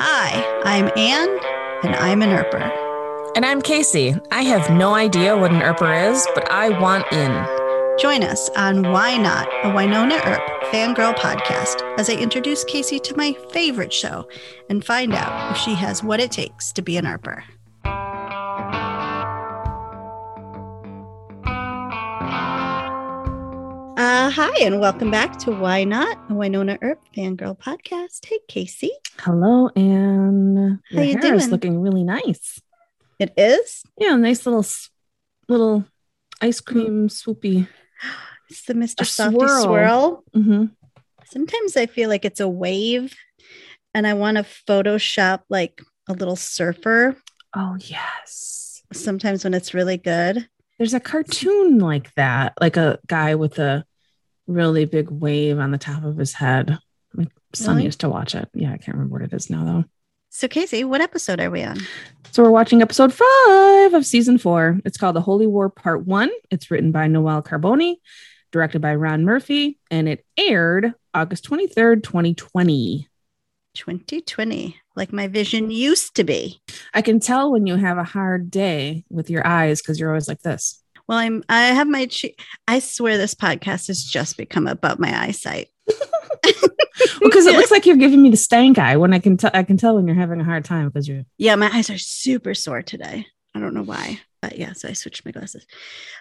Hi, I'm Anne, and I'm an Earper. And I'm Casey. I have no idea what an Earper is, but I want in. Join us on Why Not, a Wynonna Earp fangirl podcast, as I introduce Casey to my favorite show and find out if she has what it takes to be an Earper. Uh, hi, and welcome back to Why Not, a Wynonna Earp fangirl podcast. Hey, Casey. Hello, Anne. How Your you hair is looking really nice. It is. Yeah, nice little little ice cream swoopy. It's the Mr. A Softy swirl. swirl. hmm Sometimes I feel like it's a wave and I want to Photoshop like a little surfer. Oh yes. Sometimes when it's really good. There's a cartoon like that, like a guy with a really big wave on the top of his head. My son Really? used to watch it. Yeah, I can't remember what it is now though. So, Casey, what episode are we on? So we're watching episode five of season four. It's called The Holy War Part One. It's written by Noelle Carbone, directed by Ron Murphy, and it aired August 23rd, 2020. 2020, like my vision used to be. I can tell when you have a hard day with your eyes because you're always like this. Well, I'm I have my che- I swear this podcast has just become about my eyesight. Because it looks like you're giving me the stank eye when I can tell I can tell when you're having a hard time because you're Yeah, my eyes are super sore today. I don't know why. But yeah, so I switched my glasses.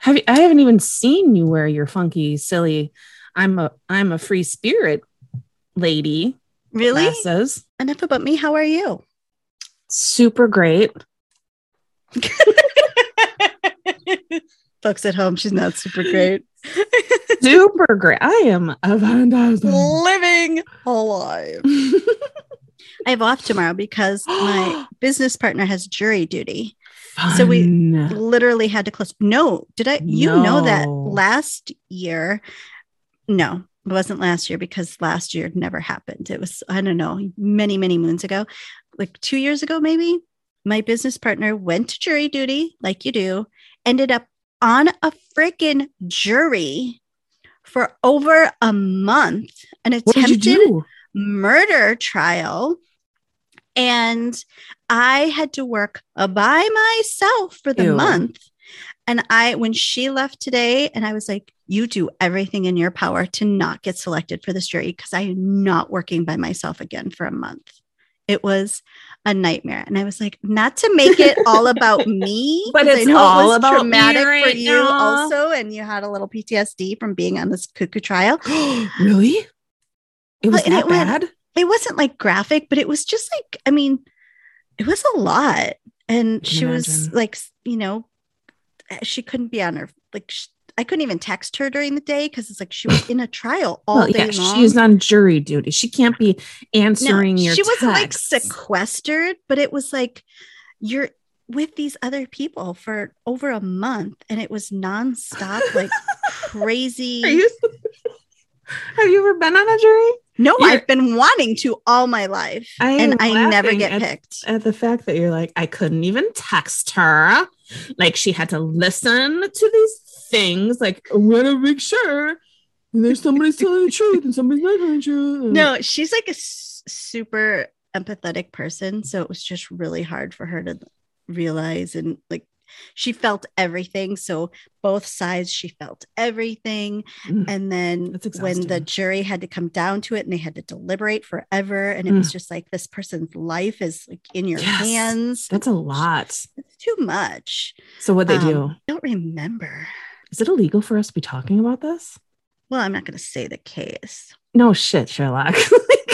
have you, I haven't even seen you wear your funky, silly I'm a I'm a free spirit lady Really? glasses. Enough about me. How are you? Super great. Folks at home, she's not super great. super great. I am a fantastic. Living alive. I have off tomorrow because my business partner has jury duty. So we- Literally had to close. No, did I? You know that last year. No, it wasn't last year because last year never happened. It was, I don't know, many, many moons ago, like two years ago, maybe. My business partner went to jury duty, like you do, ended up on a freaking jury for over a month, an attempted murder trial. And I had to work by myself for the Ew. month. And I, when she left today, and I was like, you do everything in your power to not get selected for this jury because I am not working by myself again for a month. It was a nightmare. And I was like, not to make it all about me, But 'cause I it's know it all was about traumatic for right you now. also. And you had a little PTSD from being on this cuckoo trial. really? It was and that it went- bad? it wasn't like graphic, but it was just like, I mean, it was a lot. And she was like, you know, Eh, she couldn't be on her, like, sh- I couldn't even text her during the day because it's like she was in a trial all Well, day yeah, long. she's on jury duty. She can't be No, answering your she wasn't like sequestered, but it was like you're with these other people for over a month and it was nonstop, like crazy. You Have you ever been on a jury? No, You're- I've been wanting to all my life. I and I never get at- picked. At the fact that you're like, I couldn't even text her. Like she had to listen to these things. Like, I want to make sure there's somebody's telling the truth and somebody's not telling the truth. No, she's like a s- super empathetic person. So it was just really hard for her to realize and like she felt everything. So both sides, she felt everything. Mm. And then when the jury had to come down to it and they had to deliberate forever, and it was just like this person's life is like in your Mm. Yes. hands. That's a lot. It's too much. So what they Um, do? I don't remember. Is it illegal for us to be talking about this? Well, I'm not going to say the case. No shit, Sherlock.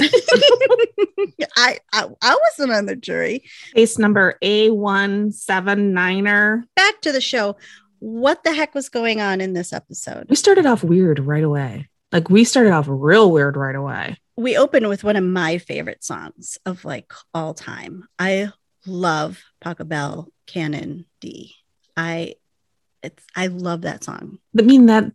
I, I I wasn't on the jury. Case number A179er. back to the show. What the heck was going on in this episode? We started off weird right away. Like we started off real weird right away. We opened with one of my favorite songs of like all time. I love Pachelbel Canon D. I it's I love that song. I mean that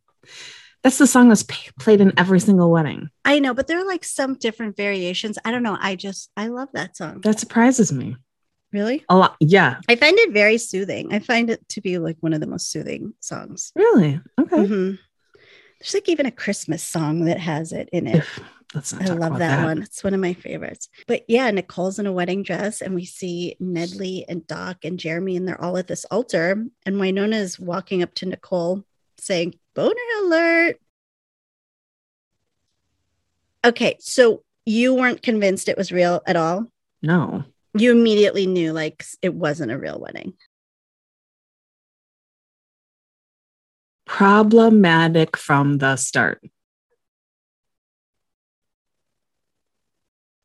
that's the song that's p- played in every single wedding. I know, but there are like some different variations. I don't know. I just I love that song. That surprises me Really? a lot. Yeah, I find it very soothing. I find it to be like one of the most soothing songs. really. Okay. Mhm. There's like even a Christmas song that has it in it. Let's not I love that, that. one. It's one of my favorites. But yeah, Nicole's in a wedding dress, and we see Nedley and Doc and Jeremy, and they're all at this altar. And Wynonna is walking up to Nicole saying, Boner alert. Okay, so you weren't convinced it was real at all. No. You immediately knew like it wasn't a real wedding. Problematic from the start.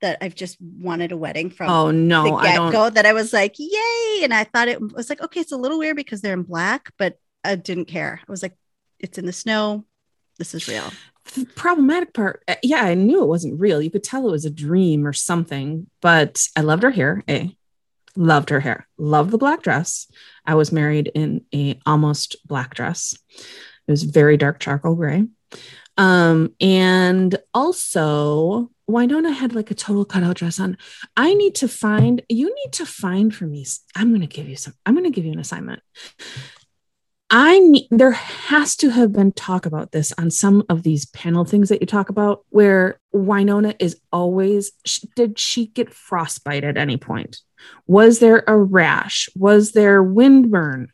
That I've just wanted a wedding from Oh the no, I get don't. go. That I was like, yay! And I thought it was like, okay, it's a little weird because they're in black, but I didn't care. I was like, it's in the snow. This is real. the problematic part, uh, yeah, I knew it wasn't real. You could tell it was a dream or something, but I loved her hair. A loved her hair, loved the black dress. I was married in a almost black dress. It was very dark charcoal gray. Um, and also Wynonna had like a total cutout dress on. I need to find, you need to find for me. I'm going to give you some, I'm going to give you an assignment. I need, there has to have been talk about this on some of these panel things that you talk about where Wynonna is always, did she get frostbite at any point? Was there a rash? Was there windburn?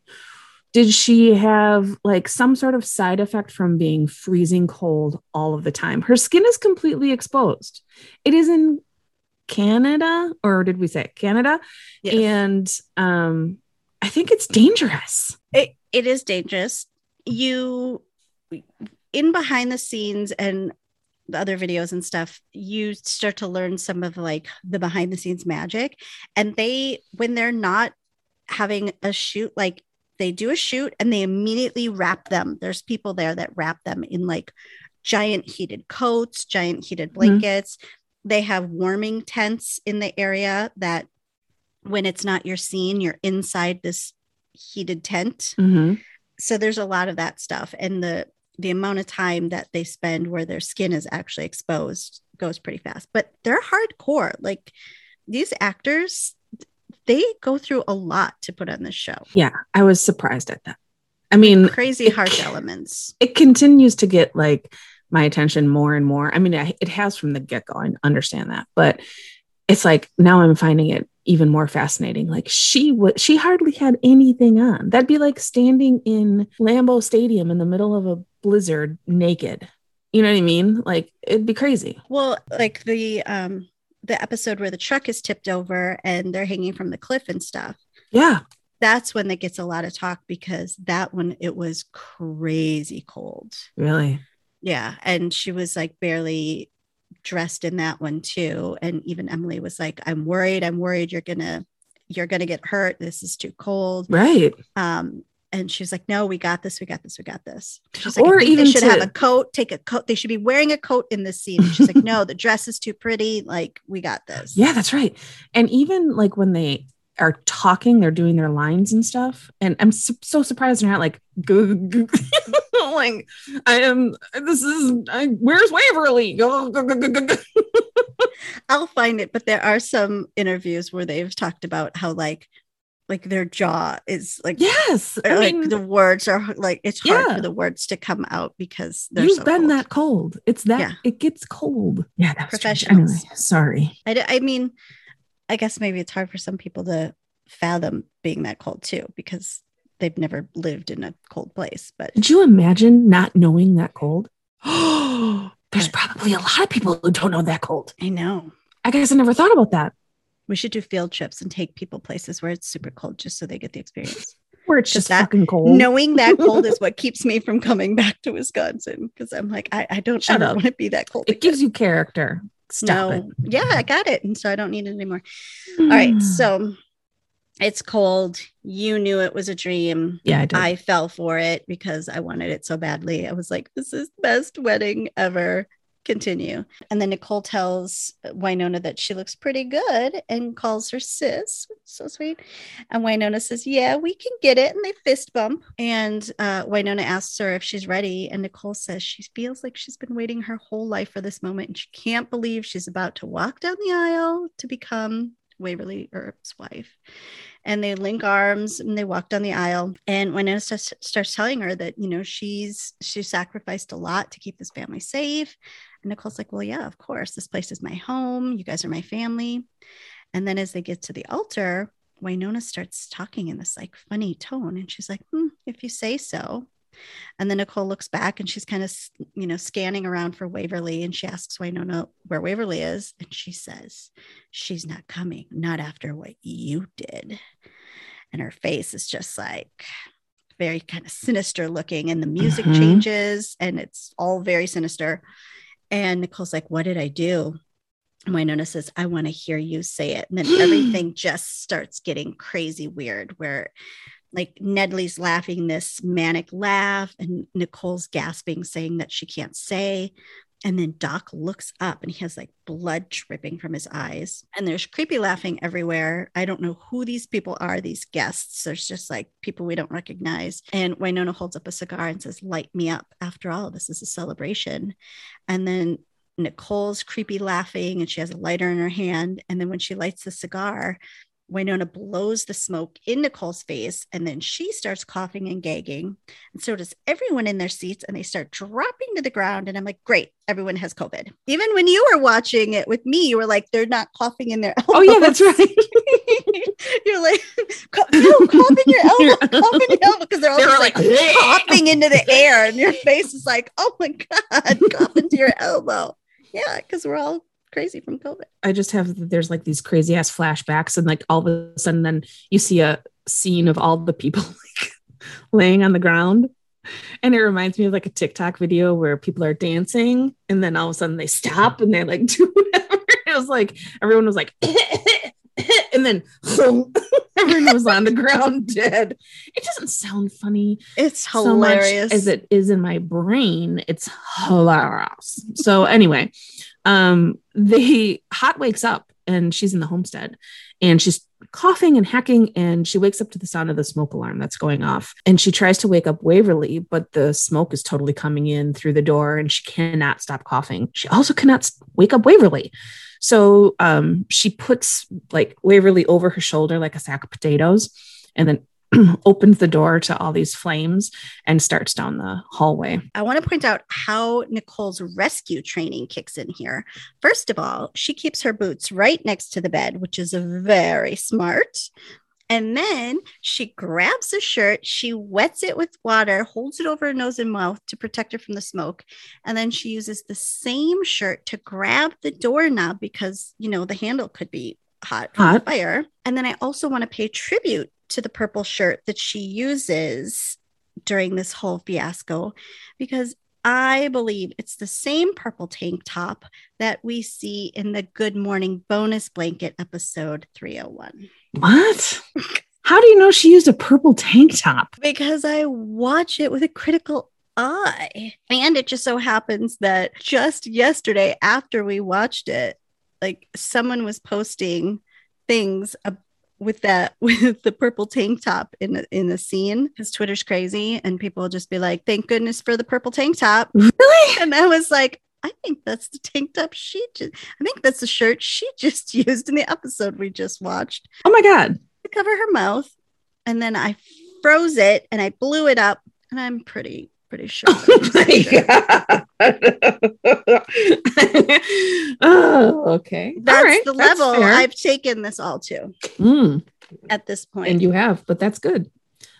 Did she have like some sort of side effect from being freezing cold all of the time? Her skin is completely exposed. It is in Canada, or did we say Canada? Yes. And um, I think it's dangerous. it, it is dangerous. You in behind the scenes and the other videos and stuff, you start to learn some of like the behind the scenes magic. And they when they're not having a shoot, like they do a shoot and they immediately wrap them. There's people there that wrap them in like giant heated coats, giant heated mm-hmm. blankets. They have warming tents in the area that when it's not your scene, you're inside this heated tent. Mhm. So there's a lot of that stuff. And the the amount of time that they spend where their skin is actually exposed goes pretty fast. But they're hardcore. Like these actors, they go through a lot to put on this show. Yeah, I was surprised at that. I mean, Crazy it- harsh elements. it continues to get like my attention more and more. I mean, I, it has from the get go. I understand that, but it's like now I'm finding it even more fascinating. Like she would, she hardly had anything on. That'd be like standing in Lambeau Stadium in the middle of a blizzard naked. You know what I mean? Like it'd be crazy. Well, like the um the episode where the truck is tipped over and they're hanging from the cliff and stuff. Yeah. That's when that gets a lot of talk because that one it was crazy cold. Really. Yeah. And she was like barely dressed in that one too. And even Emily was like, I'm worried, I'm worried you're gonna you're gonna get hurt. This is too cold. Right. Um, and she was like, No, we got this, we got this, we got this. She's like, Or even they should have a coat, take a coat. They should be wearing a coat in this scene. And she's like, No, the dress is too pretty. Like, we got this. Yeah, that's right. And even like when they are talking, they're doing their lines and stuff. And I'm so, so surprised they're not like, "Gu- gu-" like, I am, this is, I, where's Waverly? Gu- gu- gu- gu- gu- gu." I'll find it, but there are some interviews where they've talked about how like like their jaw is like Yes. I like mean, the words are like it's hard Yeah. for the words to come out because they're you've so been cold. that cold. It's that, Yeah. it gets cold. Yeah, that's Professionals. Anyway, sorry. I, d- I mean, I guess maybe it's hard for some people to fathom being that cold too because they've never lived in a cold place. But Did you imagine not knowing that cold? There's What? probably a lot of people who don't know that cold. I know I guess I never thought about that. we should do field trips and take people places where it's super cold just so they get the experience. Where it's just that- fucking cold. Knowing that cold is what keeps me from coming back to Wisconsin because I'm like, I, I don't Shut ever want to be that cold. it gives you character. Stop no, yeah, I got it. And so I don't need it anymore. All right. So it's cold. You knew it was a dream. yeah, I did. I fell for it because I wanted it so badly. I was like, this is the best wedding ever. Continue. And then Nicole tells Wynonna that she looks pretty good and calls her sis. So sweet. And Wynonna says, Yeah, we can get it. And they fist bump. And uh, Wynonna asks her if she's ready. And Nicole says she feels like she's been waiting her whole life for this moment. And she can't believe she's about to walk down the aisle to become Waverly Earp's wife and they link arms and they walk down the aisle and Wynonna starts, starts telling her that you know she's she sacrificed a lot to keep this family safe And Nicole's like, Well, yeah, of course. This place is my home. You guys are my family. And then as they get to the altar, Wynonna starts talking in this like funny tone. And she's like, hmm, if you say so. And then Nicole looks back and she's kind of, you know, scanning around for Waverly and she asks Wynonna where Waverly is. And she says, She's not coming, not after what you did. And her face is just like very kind of sinister looking. And the music Mhm. changes and it's all very sinister. And Nicole's like, What did I do? And Wynonna says, I want to hear you say it. And then everything just starts getting crazy weird, where like Nedley's laughing this manic laugh, and Nicole's gasping, saying that she can't say. And then Doc looks up and he has like blood dripping from his eyes. And there's creepy laughing everywhere. I don't know who these people are, these guests. There's just like people we don't recognize. And Wynonna holds up a cigar and says, Light me up. After all, this is a celebration. And then Nicole's creepy laughing and she has a lighter in her hand. And then when she lights the cigar, Wynonna blows the smoke in Nicole's face and then she starts coughing and gagging. And so does everyone in their seats and they start dropping to the ground. And I'm like, great, everyone has COVID. Even when you were watching it with me, you were like, they're not coughing in their elbows. Oh, yeah, that's right. You're like, "Co- no, cough in your elbow, cough in your elbow, because they're all They like, like, coughing into the air, and your face is like, oh my god, cough into your elbow. Yeah, because we're all crazy from COVID. I just have there's like these crazy ass flashbacks, and like all of a sudden, then you see a scene of all the people like laying on the ground. And it reminds me of like a TikTok video where people are dancing and then all of a sudden they stop and they like do whatever. It was like everyone was like, and then everyone was on the ground dead. It doesn't sound funny It's so hilarious. much as it is in my brain. It's hilarious. So anyway, um, Haught wakes up and she's in the homestead and she's coughing and hacking and she wakes up to the sound of the smoke alarm that's going off. And she tries to wake up Waverly but the smoke is totally coming in through the door and she cannot stop coughing. She also cannot wake up Waverly. So um she puts like Waverly over her shoulder like a sack of potatoes and then opens the door to all these flames and starts down the hallway I want to point out how Nicole's rescue training kicks in here. First of all, she keeps her boots right next to the bed, which is very smart. And then she grabs a shirt, she wets it with water, holds it over her nose and mouth to protect her from the smoke. And then she uses the same shirt to grab the doorknob because, you know, the handle could be hot from the Hot. fire. And then I also want to pay tribute to the purple shirt that she uses during this whole fiasco because I believe it's the same purple tank top that we see in the Good Morning bonus blanket episode 301. what how do you know she used a purple tank top Because I watch it with a critical eye. And it just so happens that just yesterday, after we watched it, like someone was posting things ab- with that with the purple tank top in the in the scene because Twitter's crazy and people will just be like, "Thank goodness for the purple tank top." really And I was like, I think that's the tank top she just, I think that's the shirt she just used in the episode we just watched oh my god to cover her mouth. And then I froze it and I blew it up. And I'm pretty, pretty sure. Oh the shirt. oh, okay. That's right, the that's level fair. I've taken this all to Mm, at this point. and you have, but that's good.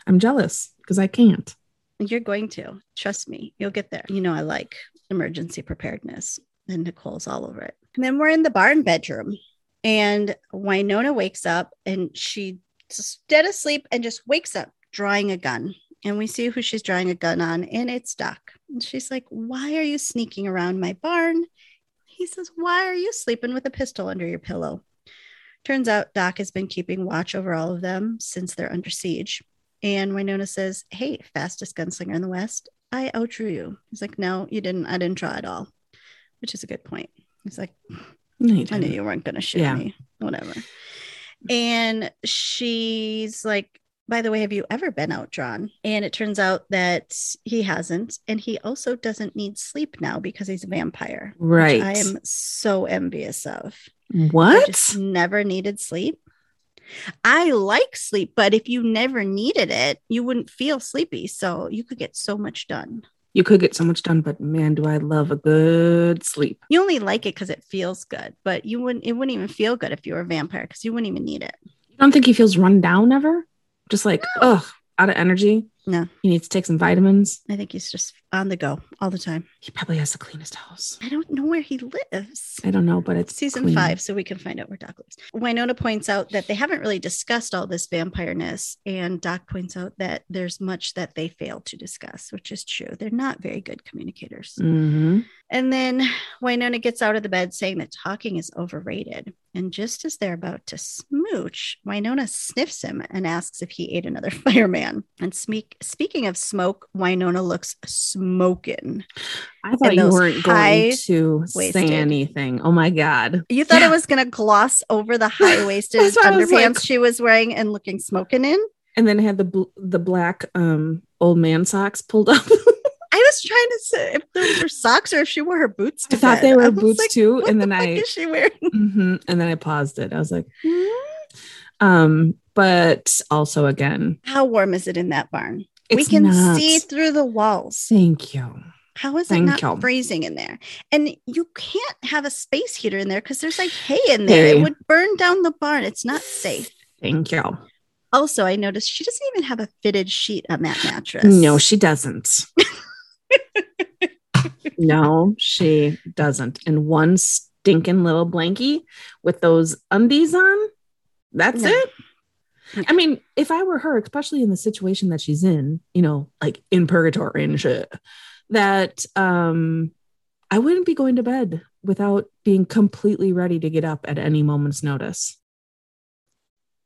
I'm jealous because I can't. You're going to. Trust me, you'll get there. You know, I like emergency preparedness, and Nicole's all over it. And then we're in the barn bedroom, and Wynonna wakes up and she dead asleep and just wakes up drawing a gun. And we see who she's drawing a gun on, and it's Doc. And she's like, Why are you sneaking around my barn? He says, Why are you sleeping with a pistol under your pillow? Turns out Doc has been keeping watch over all of them since they're under siege. And Wynonna says, Hey, fastest gunslinger in the West, I outdrew you. He's like, No, you didn't. I didn't try at all, which is a good point. He's like, No, I knew you weren't going to shoot Yeah. me. Whatever. And she's like, by the way, have you ever been outdrawn? And it turns out that he hasn't. And he also doesn't need sleep now because he's a vampire. which Right. I am so envious of. What? just never needed sleep. I like sleep, but if you never needed it, you wouldn't feel sleepy. So you could get so much done. You could get so much done, but man, do I love a good sleep. You only like it because it feels good, but you wouldn't. It wouldn't even feel good if you were a vampire because you wouldn't even need it. You don't think he feels run down ever? Just like, ugh, out of energy. No. He needs to take some vitamins. I think he's just on the go all the time. He probably has the cleanest house. I don't know where he lives. I don't know, but it's Season clean. five, so we can find out where Doc lives. Wynonna points out that they haven't really discussed all this vampireness, and Doc points out that there's much that they fail to discuss, which is true. They're not very good communicators. Mhm. And then Wynonna gets out of the bed saying that talking is overrated. And just as they're about to smooch, Wynonna sniffs him and asks if he ate another fireman. And speak, speaking of smoke, Wynonna looks smoking. I thought you weren't going to say anything. Oh my god. You thought Yeah. it was going to gloss over the high waisted I was underpants like- she was wearing and looking smoking in. And then had the bl- the black um old man socks pulled up. I was trying to say if those were socks or if she wore her boots. I thought bed. they were boots like, too. And the then I is she wearing? Mhm. and then I paused it. I was like, um, but also again, How warm is it in that barn? we can not. see through the walls. Thank you. How is it not you. freezing in there? And you can't have a space heater in there because there's like hay in there. Hay. It would burn down the barn. It's not safe. Thank you. Also, I noticed she doesn't even have a fitted sheet on that mattress. No, she doesn't. no, she doesn't. And one stinking little blankie with those undies on. That's No. it. I mean, if I were her, especially in the situation that she's in, you know, like in purgatory and shit, that um I wouldn't be going to bed without being completely ready to get up at any moment's notice.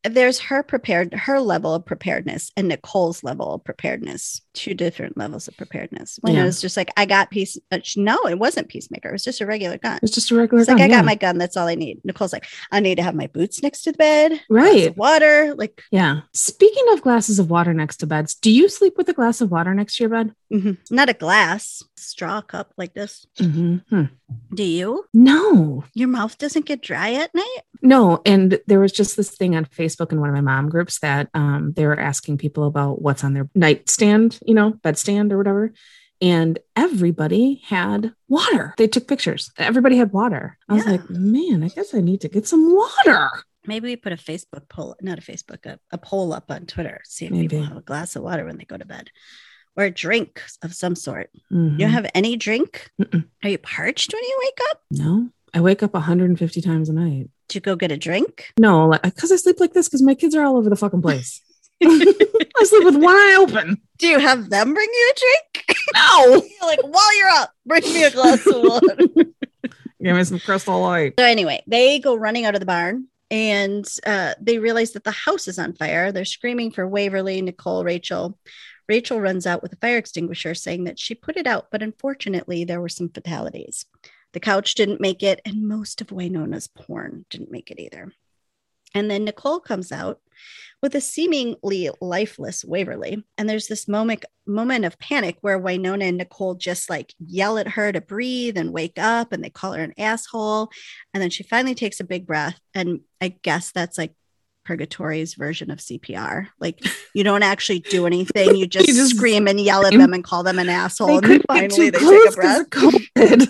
There's her prepared her level of preparedness and Nicole's level of preparedness, two different levels of preparedness. When Yeah. it was just like I got peace, uh, no, it wasn't peacemaker. It was just a regular gun. It's just a regular It's like gun, I yeah. got my gun. That's all I need. Nicole's like, I need to have my boots next to the bed, Right. Water, like Yeah. Speaking of glasses of water next to beds, do you sleep with a glass of water next to your bed? Mhm. not a glass, straw cup like this. Mm-hmm. Do you? No, Your mouth doesn't get dry at night? no. And there was just this thing on Facebook in one of my mom groups that um, they were asking people about what's on their nightstand, you know, bedstand or whatever. And everybody had water. They took pictures. Everybody had water. I was like, man, I guess I need to get some water. Maybe we put a Facebook poll, not a Facebook, a, a poll up on Twitter. See if Maybe. people have a glass of water when they go to bed or a drink of some sort. Mhm. You don't have any drink? Mm-mm. Are you parched when you wake up? no, I wake up 150 times a night. To go get a drink? No, like because I sleep like this because my kids are all over the fucking place. I sleep with one eye open. Do you have them bring you a drink? No. Like, while you're up, bring me a glass of water. Give me some crystal light. so anyway, they go running out of the barn and uh, they realize that the house is on fire. They're screaming for Waverly, Nicole, Rachel. Rachel runs out with a fire extinguisher saying that she put it out, but unfortunately, there were some fatalities. The couch didn't make it, and most of Wynonna's porn didn't make it either. And then Nicole comes out with a seemingly lifeless Waverly. And there's this moment moment of panic where Wynonna and Nicole just like yell at her to breathe and wake up and they call her an asshole. And then she finally takes a big breath. And I guess that's like Purgatory's version of CPR. Like you don't actually do anything. You just, just scream and yell at them and call them an asshole. They and then finally they take a breath.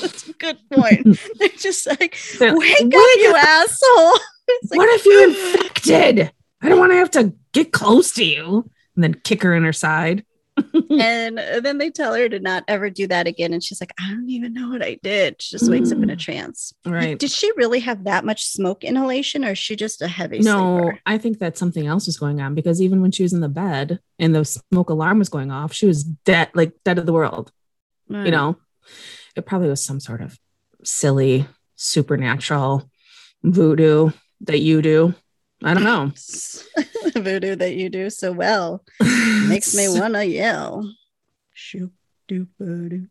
That's a good point. They're just like, They're- wake, up, "Wake you asshole. Like, what if you're infected? I don't want to have to get close to you and then kick her in her side. and then they tell her to not ever do that again. And she's like, I don't even know what I did. She just wakes up in a trance. Like, Right. did she really have that much smoke inhalation or is she just a heavy No, sleeper? I think that something else was going on because even when she was in the bed and the smoke alarm was going off, she was dead, like dead of the world. Hmm. You know, it probably was some sort of silly supernatural voodoo that you do. I don't know. voodoo that you do so well makes me want to yell. Shoop doop doo.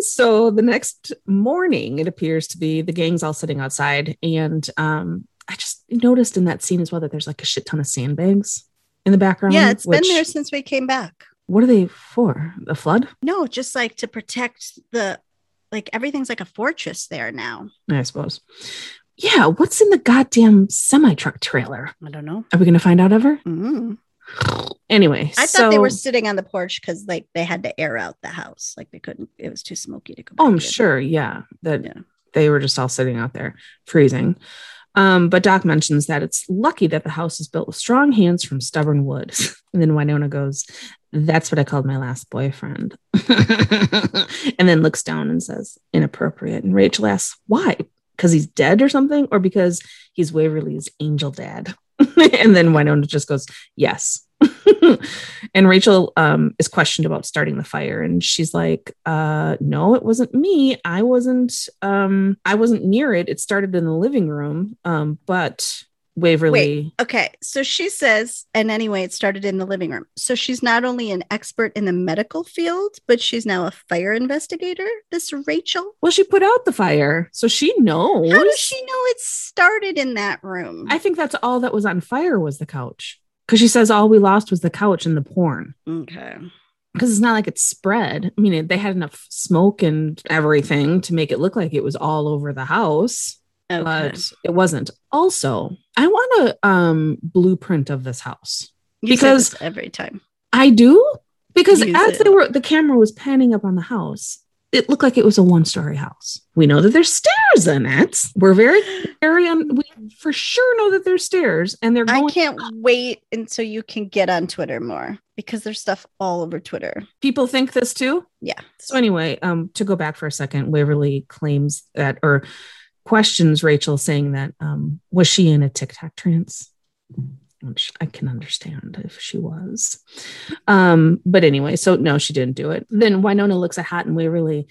so the next morning it appears to be the gang's all sitting outside and um i just noticed in that scene as well that there's like a shit ton of sandbags in the background Yeah, it's which- been there since we came back. what are they for the flood No, just like to protect the, like everything's like a fortress there now. i suppose yeah what's in the goddamn semi truck trailer I don't know. are we gonna find out ever Mm. Anyway, I so, thought they were sitting on the porch because like they had to air out the house. Like they couldn't, it was too smoky to go. Oh, I'm in. sure. Yeah, that Yeah. they were just all sitting out there freezing. Um, but Doc mentions that it's lucky that the house is built with strong hands from stubborn wood. and then Wynonna goes, That's what I called my last boyfriend. and then looks down and says, Inappropriate. And Rachel asks, Why? Because he's dead or something? Or because he's Waverly's angel dad? and then Wynonna just goes, Yes. and Rachel um, is questioned about starting the fire, and she's like, uh, "No, it wasn't me. I wasn't. Um, I wasn't near it. It started in the living room. Um, but Waverly. Okay. So she says, and anyway, it started in the living room. So she's not only an expert in the medical field, but she's now a fire investigator. This Rachel. Well, she put out the fire, so she knows. How does she know it started in that room? I think that's all that was on fire was the couch. Because she says all we lost was the couch and the porn. okay. because it's not like it spread. I mean, they had enough smoke and everything to make it look like it was all over the house, Okay. but it wasn't. Also, I want a um, blueprint of this house. You because- this every time. I do because Use as it. they were, the camera was panning up on the house. It looked like it was a one-story house. We know that there's stairs in it. We're very, very, un- we for sure know that there's stairs, and they're Going I can't wait until you can get on Twitter more because there's stuff all over Twitter. People think this too. Yeah. So anyway, um, to go back for a second, Waverly claims that or questions Rachel, saying that um, was she in a TikTok trance? Which I can understand if she was. Um, but anyway, so no, she didn't do it. Then Wynonna looks at Haught and Waverly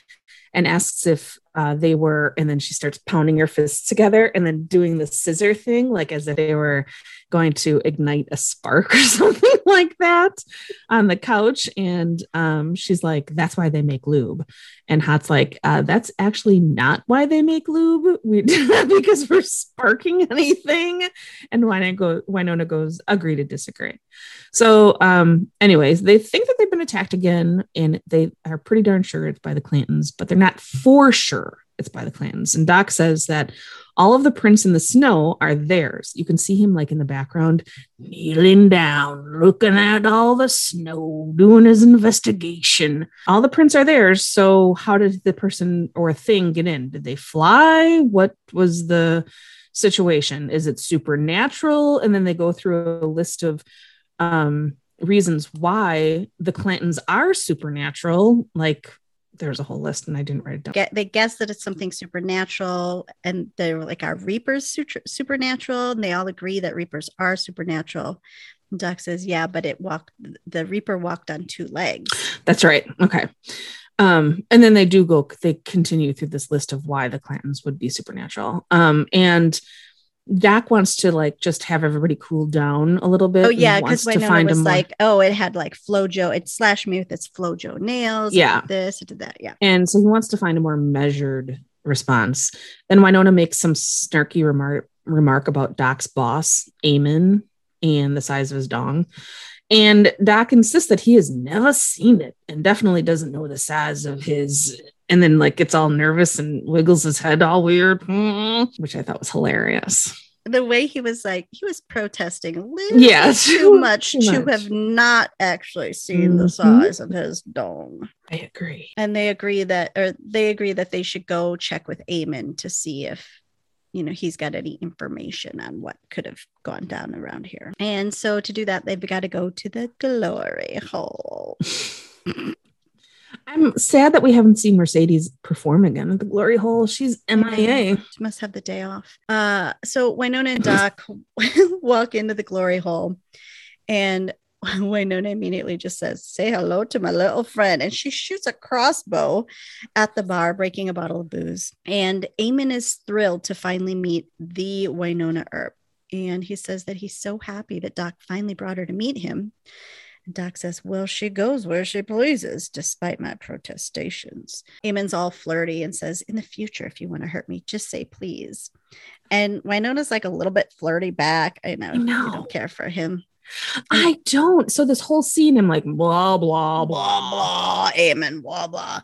and asks if uh, they were, and then she starts pounding her fists together and then doing the scissor thing, like as if they were going to ignite a spark or something like that on the couch. And um, she's like, that's why they make lube. And Haught's like, uh, that's actually not why they make lube. We do that because we're sparking anything. And Wynonna, go, Wynonna goes, agree to disagree. So, um, anyways, they think that they've been attacked again, and they are pretty darn sure it's by the Clantons, but they're not for sure it's by the Clantons. And Doc says that all of the prints in the snow are theirs. You can see him like in the background, kneeling down, looking at all the snow, doing his investigation. All the prints are theirs. So, how did the person or thing get in? Did they fly? What was the situation? Is it supernatural? And then they go through a list of um, reasons why the Clantons are supernatural. Like, there's a whole list, and I didn't write it down. Get, they guess that it's something supernatural, and they're like, "Are reapers supernatural?" And they all agree that reapers are supernatural. And Doc says, "Yeah, but it walked. The reaper walked on two legs." That's right. Okay. Um, and then they do go, they continue through this list of why the Clantons would be supernatural. Um, and Doc wants to like just have everybody cool down a little bit. Oh yeah, because to Wynonna find was a more- like, "Oh, it had like Flojo. It slashed me with its Flojo nails. Yeah. did this, it did that. Yeah, and so he wants to find a more measured response. Then Wynonna makes some snarky remark remark about Doc's boss, Amon, and the size of his dong. And Doc insists that he has never seen it and definitely doesn't know the size of his. And then like gets all nervous and wiggles his head all weird, which I thought was hilarious. the way he was like, he was protesting a little Yeah, too much too to much. have not actually seen the Mhm. size of his dome. I agree. and they agree that or they agree that they should go check with Amon to see if you know he's got any information on what could have gone down around here. And so to do that, they've got to go to the glory hole. I'm sad that we haven't seen Mercedes perform again at the Glory Hole. She's MIA. She must have the day off. Uh, so Wynonna and Doc walk into the glory hole, and Wynonna immediately just says, "Say hello to my little friend," and she shoots a crossbow at the bar, breaking a bottle of booze. And Amon is thrilled to finally meet the Wynonna Earp, and he says that he's so happy that Doc finally brought her to meet him. And Doc says, Well, she goes where she pleases, despite my protestations. Amon's all flirty and says, In the future, if you want to hurt me, just say please. And Wynonna's like a little bit flirty back. I know, I know. you don't care for him. I mm. don't. So this whole scene, I'm like, blah, blah, blah blah amen blah blah.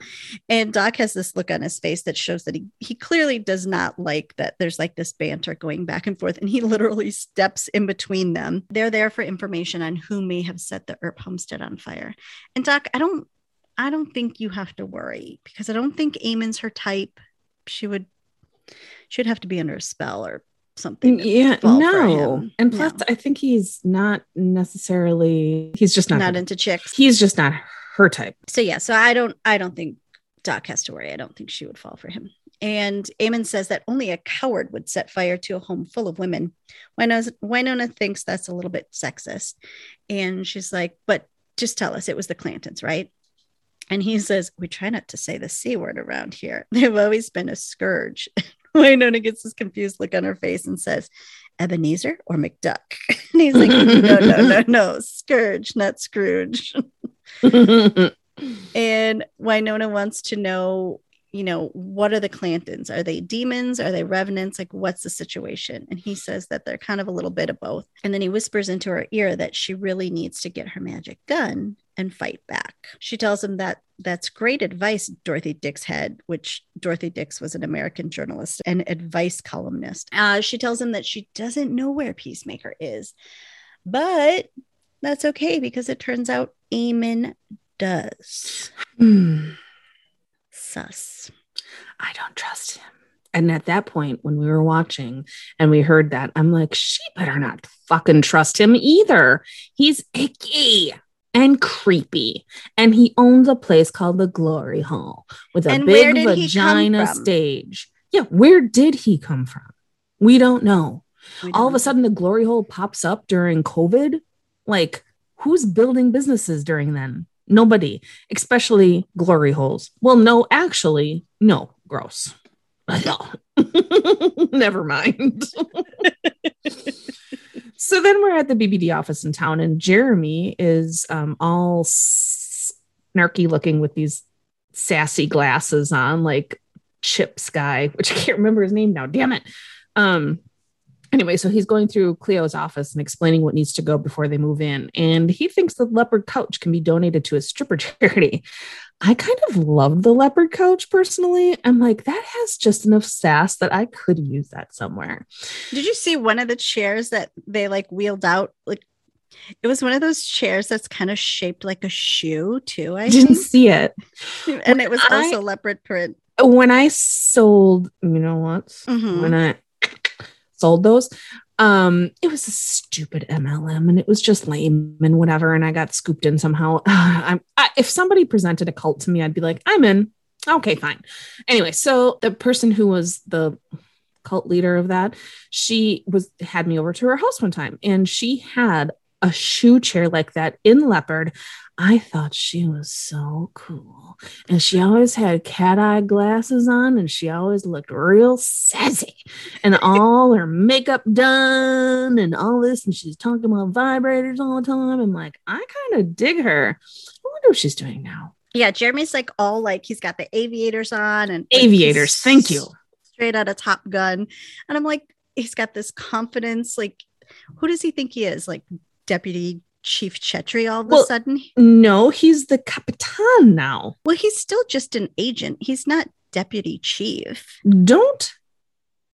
And doc has this look on his face that shows that he he clearly does not like that there's like this banter going back and forth and he literally steps in between them. They're there for information on who may have set the earp homestead on fire. And doc i don't i don't think you have to worry because i don't think Amon's her type. She would she'd have to be under a spell or something. Yeah, no. And plus, no. I think he's not necessarily. He's just not not into chicks. He's just not her type. So yeah, so I don't. I don't think Doc has to worry. I don't think she would fall for him. And Amon says that only a coward would set fire to a home full of women. Winona, Wynonna thinks that's a little bit sexist. And she's like, but just tell us it was the Clantons, right? And he says, We try not to say the C word around here. They've always been a scourge. Wynonna gets this confused look on her face and says, Ebenezer or McDuck? And he's like, no, no, no, no, Scourge, not Scrooge. and Wynonna wants to know, you know, what are the Clantons? Are they demons? Are they revenants? Like, what's the situation? And he says that they're kind of a little bit of both. And then he whispers into her ear that she really needs to get her magic gun and fight back. She tells him that that's great advice, Dorothy Dix had, which Dorothy Dix was an American journalist and advice columnist. Uh, she tells him that she doesn't know where Peacemaker is, but that's okay because it turns out Amon does. Sus. I don't trust him. And at that point, when we were watching and we heard that, I'm like, she better not fucking trust him either. He's icky and creepy. And he owns a place called the Glory Hall with a and big vagina stage. Yeah, where did he come from? We don't know. We don't All of a sudden, the Glory Hole pops up during COVID. Like, who's building businesses during then? Nobody, especially glory holes. Well, no, actually, no, gross. Never mind. so then we're at the BBD office in town, and Jeremy is um, all snarky looking with these sassy glasses on, like Chips guy, which I can't remember his name now. Damn it. Um, anyway, so he's going through Cleo's office and explaining what needs to go before they move in. And he thinks the leopard couch can be donated to a stripper charity. I kind of love the leopard couch personally. I'm like, that has just enough sass that I could use that somewhere. Did you see one of the chairs that they like wheeled out? Like it was one of those chairs that's kind of shaped like a shoe, too. I didn't think. see it. And when it was also I, leopard print. When I sold, you know what? Mm-hmm. When I sold those. Um, it was a stupid MLM and it was just lame and whatever. And I got scooped in somehow. I, if somebody presented a cult to me, I'd be like, I'm in. Okay, fine. Anyway, so the person who was the cult leader of that, she was had me over to her house one time and she had a shoe chair like that in leopard. I thought she was so cool. And she always had cat eye glasses on and she always looked real sassy and all her makeup done and all this. And she's talking about vibrators all the time. I'm like, I kind of dig her. I wonder what she's doing now. Yeah, Jeremy's like all like he's got the aviators on and like, aviators. Thank you. Straight out of Top Gun. And I'm like, he's got this confidence. Like, who does he think he is? Like Deputy Chief Chetri all of well, a sudden? No, he's the Capitan now. Well, he's still just an agent. He's not deputy chief. Don't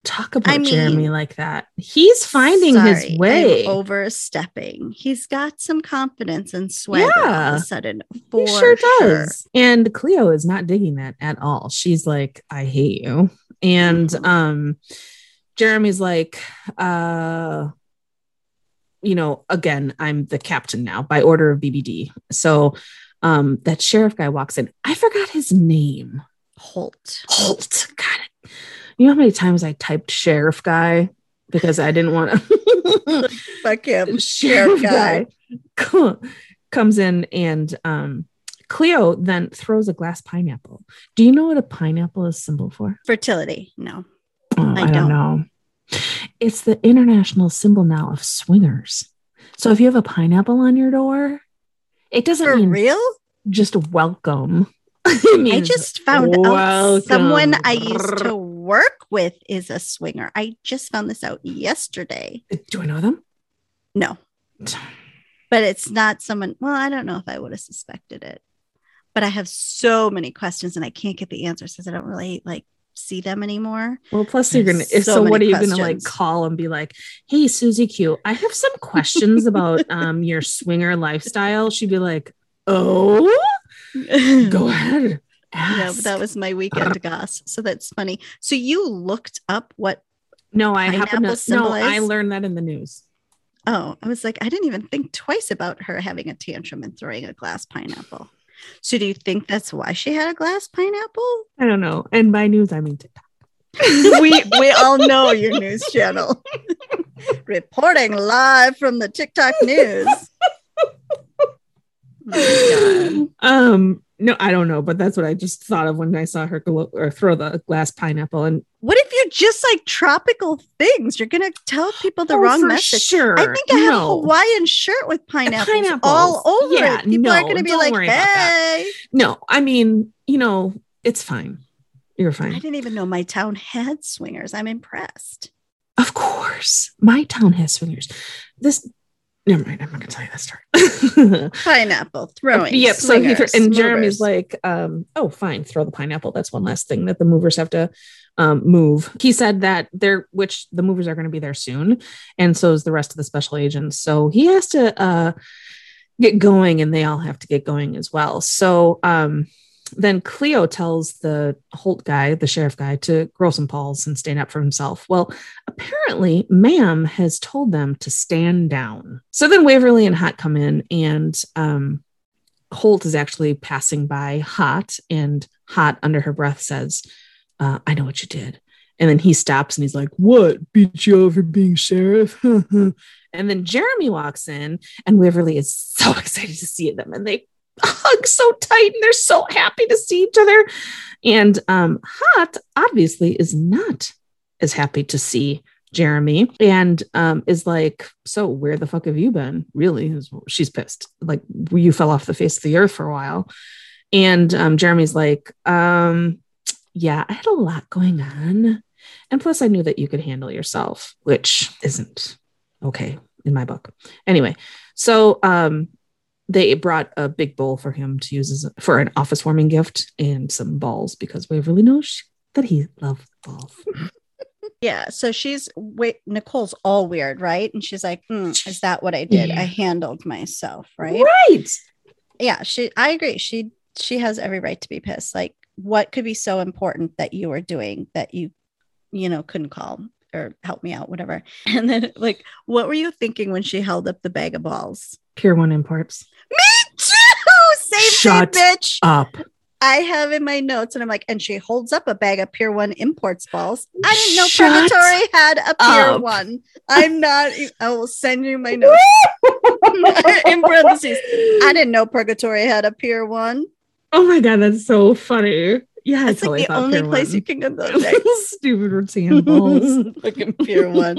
talk about I mean, Jeremy like that. He's finding sorry, his way. I'm overstepping. He's got some confidence and swagger yeah, all of a sudden. For he sure does. Sure. And Cleo is not digging that at all. She's like, I hate you. And mm-hmm. um Jeremy's like, uh you know, again, I'm the captain now by order of BBD. So um, that sheriff guy walks in. I forgot his name. Holt. Holt. Got it. You know how many times I typed sheriff guy because I didn't want to. Fuck him. Sheriff guy comes in and um, Cleo then throws a glass pineapple. Do you know what a pineapple is symbol for? Fertility. No. Oh, I, I, don't, don't know. It's the international symbol now of swingers. So if you have a pineapple on your door, it doesn't For mean real. Just welcome. I just found welcome. out someone I used to work with is a swinger. I just found this out yesterday. Uh, do I know them? No. but it's not someone. Well, I don't know if I would have suspected it, but I have so many questions and I can't get the answers because I don't really like see them anymore. Well, plus you're gonna. So, so what are you gonna like call and be like, "Hey, Susie Q, I have some questions about um your swinger lifestyle." She'd be like, "Oh, go ahead." Yeah, but that was my weekend goss. So that's funny. So you looked up what? no, I happen to. No, I learned that in the news. Oh, I was like, I didn't even think twice about her having a tantrum and throwing a glass pineapple. So do you think that's why she had a glass pineapple? I don't know. And by news, I mean TikTok. we we all know your news channel. Reporting live from the TikTok news. Oh my um, no, I don't know, but that's what I just thought of when I saw her glo- or throw the glass pineapple. And What if you just like tropical things? You're gonna tell people the Oh, wrong message. Sure, I think I have no. a Hawaiian shirt with pineapples, Pineapples. all over Yeah, it. People are gonna be like, worry about that. "Hey!" No, I mean, you know, it's fine. You're fine. I didn't even know my town had swingers. I'm impressed. Of course, my town has swingers. This, never mind. I'm not gonna tell you that story. Pineapple throwing. yep. So he thro- swingers, and Jeremy's movers. like, um, "Oh, fine, throw the pineapple. That's one last thing that the movers have to um, move." He said that they're, which the movers are going to be there soon, and so is the rest of the special agents. So he has to uh, get going, and they all have to get going as well. So um, then Cleo tells the Holt guy, the sheriff guy, to grow some balls and stand up for himself. Well, apparently, Ma'am has told them to stand down. So then Waverly and Haught come in, and um, Holt is actually passing by Haught, and Haught under her breath says, uh, I know what you did. And then he stops and he's like, What? Beat you over being sheriff? and then Jeremy walks in, and Waverly is so excited to see them, and they hug so tight and they're so happy to see each other. And um, Haught obviously is not as happy to see Jeremy and um, is like, So, where the fuck have you been? Really? She's pissed. Like, you fell off the face of the earth for a while. And um, Jeremy's like, um, Yeah, I had a lot going on. And plus, I knew that you could handle yourself, which isn't okay in my book. Anyway, so um, they brought a big bowl for him to use as for an office warming gift and some balls because Waverly knows that he loves balls. Yeah. So she's wait, Nicole's all weird, right? And she's like, "Hmm, is that what I did? Yeah. I handled myself, right? Right. Yeah. She I agree. She she has every right to be pissed. Like, what could be so important that you were doing that you, you know, couldn't call or help me out, whatever. And then like, what were you thinking when she held up the bag of balls? Pier One Imports. Me too. Same Shut thing, bitch. Up. I have in my notes, and I'm like, and she holds up a bag of Pier One imports balls. I didn't know Shut Purgatory had a Pier up. One. I'm not. I will send you my notes in parentheses. I didn't know Purgatory had a Pier One. Oh my god, that's so funny. Yeah, It's like the only place One. you can get those things. Stupid rattan balls. Fucking Pier One.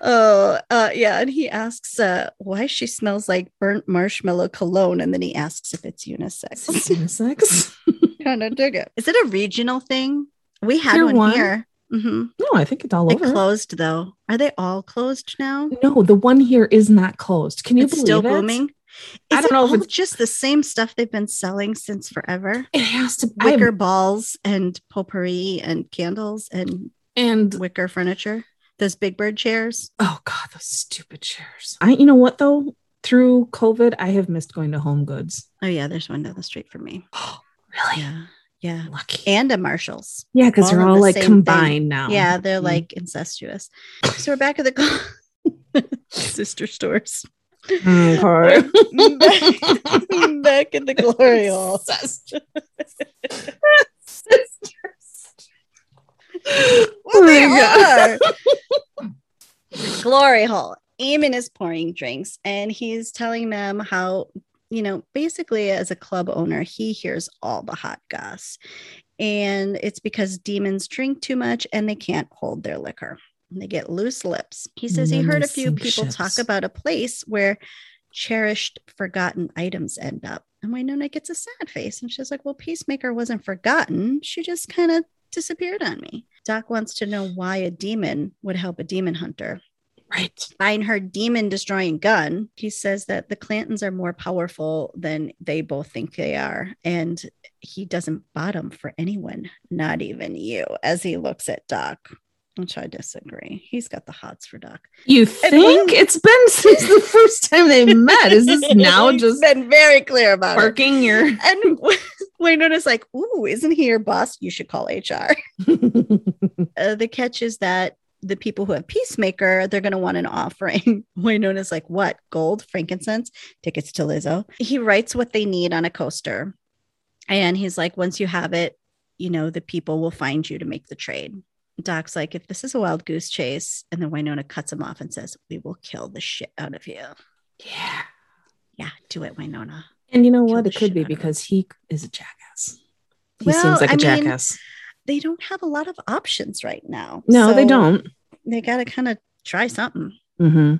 Oh, uh, yeah. And he asks uh, why she smells like burnt marshmallow cologne, and then he asks if it's unisex. Unisex? kind of dig it. Is it a regional thing? We had Pier one, One? here. hmm No, I think it's all They over. closed though. Are they all closed now? no, the one here is not closed. Can you it's believe still it? booming. I don't it know if it's- just the same stuff they've been selling since forever. It has to. I Wicker balls and potpourri and candles and and wicker furniture. Those big bird chairs. oh god, those stupid chairs. I, you know what though? Through COVID, I have missed going to Home Goods. Oh yeah, there's one down the street for me. Oh, really? Yeah, yeah, Lucky. and a Marshalls. yeah, because they're all the like same thing. combined now. Yeah, they're Mm. like incestuous. So we're back at the sister stores. Okay. back, back in the glory hall. Oh Well, they my are. glory hole. Amon is pouring drinks and he's telling them how, you know, basically as a club owner, he hears all the hot goss. And it's because demons drink too much and they can't hold their liquor. And they get loose lips. He says he heard a few people ships. talk about a place where cherished, forgotten items end up. And Wynonna gets a sad face and she's like, Well, Peacemaker wasn't forgotten. She just kind of disappeared on me. Doc wants to know why a demon would help a demon hunter. Right. find her demon destroying gun. He says that the Clantons are more powerful than they both think they are. And he doesn't bottom for anyone, not even you, as he looks at Doc, which I disagree. He's got the hots for Doc. You think it's been since the first time they met? Is this now just been very clear about it. sparking your? And Wynonna's like, ooh, isn't he your boss? You should call HR. Uh, the catch is that the people who have Peacemaker, they're going to want an offering. Wynonna's like, what? Gold, frankincense, tickets to Lizzo. He writes what they need on a coaster. And he's like, once you have it, you know, the people will find you to make the trade. Doc's like, if this is a wild goose chase, and then Wynonna cuts him off and says, we will kill the shit out of you. yeah. Yeah, do it, Wynonna. And you know Kill what? It could be out of him. because he is a jackass. He Well, seems like a I mean, jackass. They don't have a lot of options right now. No, they don't. They got to kind of try something. hmm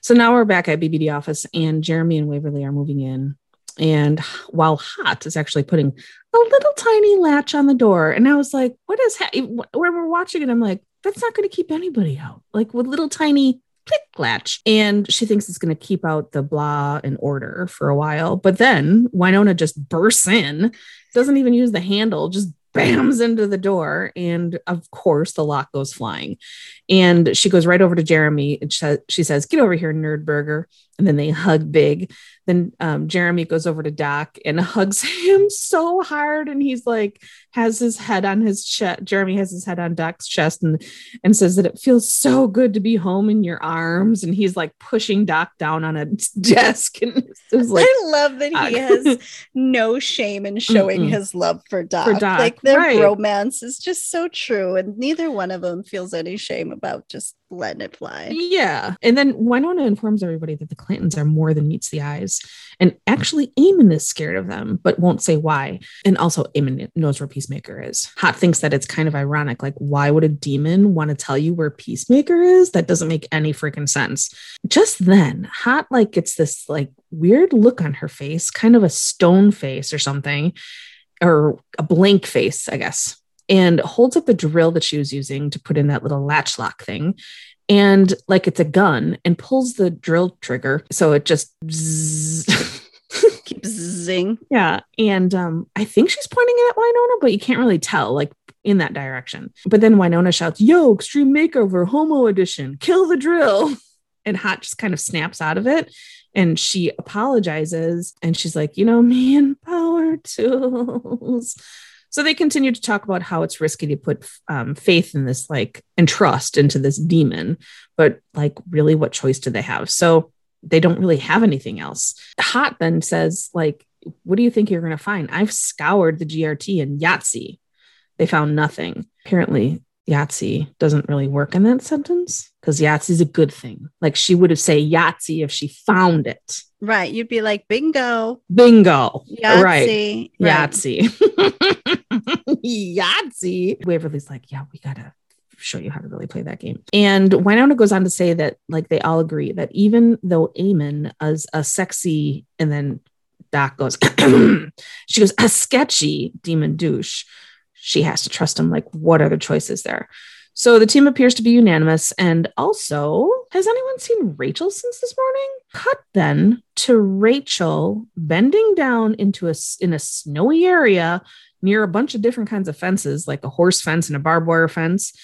So now we're back at BBD office, and Jeremy and Waverly are moving in. And while Haught is actually putting a little tiny latch on the door, and I was like, "What is?" Ha-? When we're watching it, I'm like, "That's not going to keep anybody out." Like with little tiny click latch, and she thinks it's going to keep out the blah and order for a while. But then Wynonna just bursts in, doesn't even use the handle, just bams into the door, and of course the lock goes flying. And she goes right over to Jeremy and she, she says, Get over here, Nerdburger. And then they hug big. Then um, Jeremy goes over to Doc and hugs him so hard. And he's like, has his head on his chest. Jeremy has his head on Doc's chest and, and says that it feels so good to be home in your arms. And he's like pushing Doc down on a desk. And like, I love that he has no shame in showing Mm-mm. his love for Doc. For Doc, Like their right. romance is just so true, and neither one of them feels any shame about just letting it fly. Yeah. And then Wynonna informs everybody that the Clantons are more than meets the eyes. And actually, Amon is scared of them, but won't say why. And also, Amon knows where Peacemaker is. Haught thinks that it's kind of ironic. Like, why would a demon want to tell you where Peacemaker is? That doesn't make any freaking sense. Just then, Haught like gets this like weird look on her face, kind of a stone face or something, or a blank face, I guess. And holds up the drill that she was using to put in that little latch lock thing. And like it's a gun and pulls the drill trigger. So it just zzz. Keep zing. yeah. And um i think she's pointing it at Wynonna but you can't really tell like in that direction. But then Wynonna shouts yo extreme makeover homo edition kill the drill. And Haught just kind of snaps out of it. And she apologizes and she's like you know man power tools so they continue to talk about how it's risky to put um, faith in this, like, and trust into this demon. But, like, really, what choice do they have? So they don't really have anything else. Haught then says, like, what do you think you're going to find? I've scoured the GRT and Yahtzee. They found nothing. Apparently, Yahtzee doesn't really work in that sentence because Yahtzee is a good thing. Like she would have say Yahtzee if she found it. Right. You'd be like, bingo. Bingo. Right. Yahtzee. Right. Yahtzee. Yahtzee. Waverly's like, yeah, we gotta show you how to really play that game. And Wynonna goes on to say that like they all agree that even though Amon is a sexy, and then Doc goes, she goes, a sketchy demon douche, she has to trust him. Like, what are the choices there? So the team appears to be unanimous. And also, has anyone seen Rachel since this morning? Cut then to Rachel bending down into a in a snowy area near a bunch of different kinds of fences, like a horse fence and a barbed wire fence.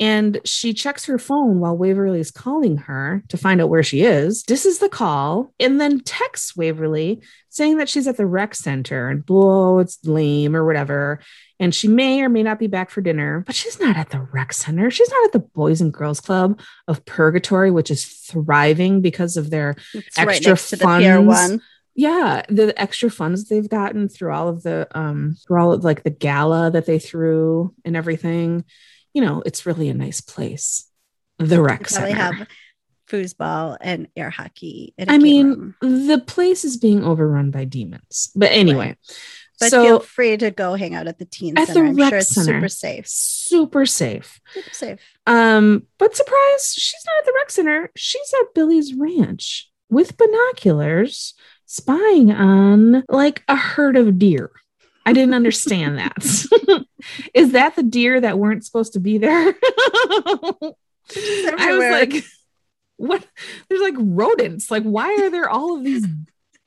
And she checks her phone while Waverly is calling her to find out where she is. This is the call, and then texts Waverly saying that she's at the rec center and blow, it's lame or whatever. And she may or may not be back for dinner, but she's not at the rec center. She's not at the Boys and Girls Club of Purgatory, which is thriving because of their It's right Extra next to the Pier funds. one. yeah the extra funds they've gotten through all of the um through all of like the gala that they threw and everything you know it's really a nice place the rec center have foosball and air hockey. i mean room. the place is being overrun by demons but anyway but so feel free to go hang out at the teen At the. I'm rec sure it's center. super safe. super safe Super safe. um but surprise she's not at the rec center she's at billy's ranch with binoculars spying on like a herd of deer i didn't understand that is that the deer that weren't supposed to be there i was like what? There's like rodents. Like, why are there all of these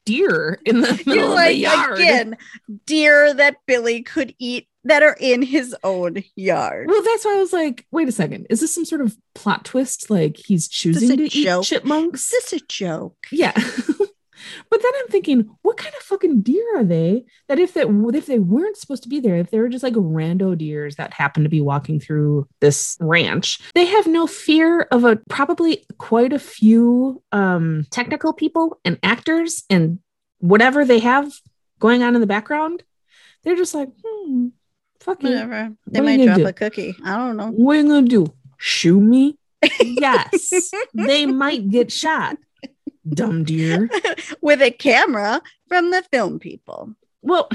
deer in the middle You're of the yard? again, deer that Billy could eat that are in his own yard. Well, that's why I was like, wait a second. Is this some sort of plot twist? Like he's choosing to joke? eat chipmunks? Is this a joke? Yeah. but then I'm thinking, what kind of fucking deer are they? That if that if they weren't supposed to be there, if they were just like rando deers that happen to be walking through this ranch, they have no fear of a probably quite a few um technical people and actors and whatever they have going on in the background. They're just like, hmm, fuck. Whatever. They What might drop do? a cookie. I don't know. What are you gonna do? Shoot me? yes, they might get shot. Dumb deer. With a camera from the film people. Well,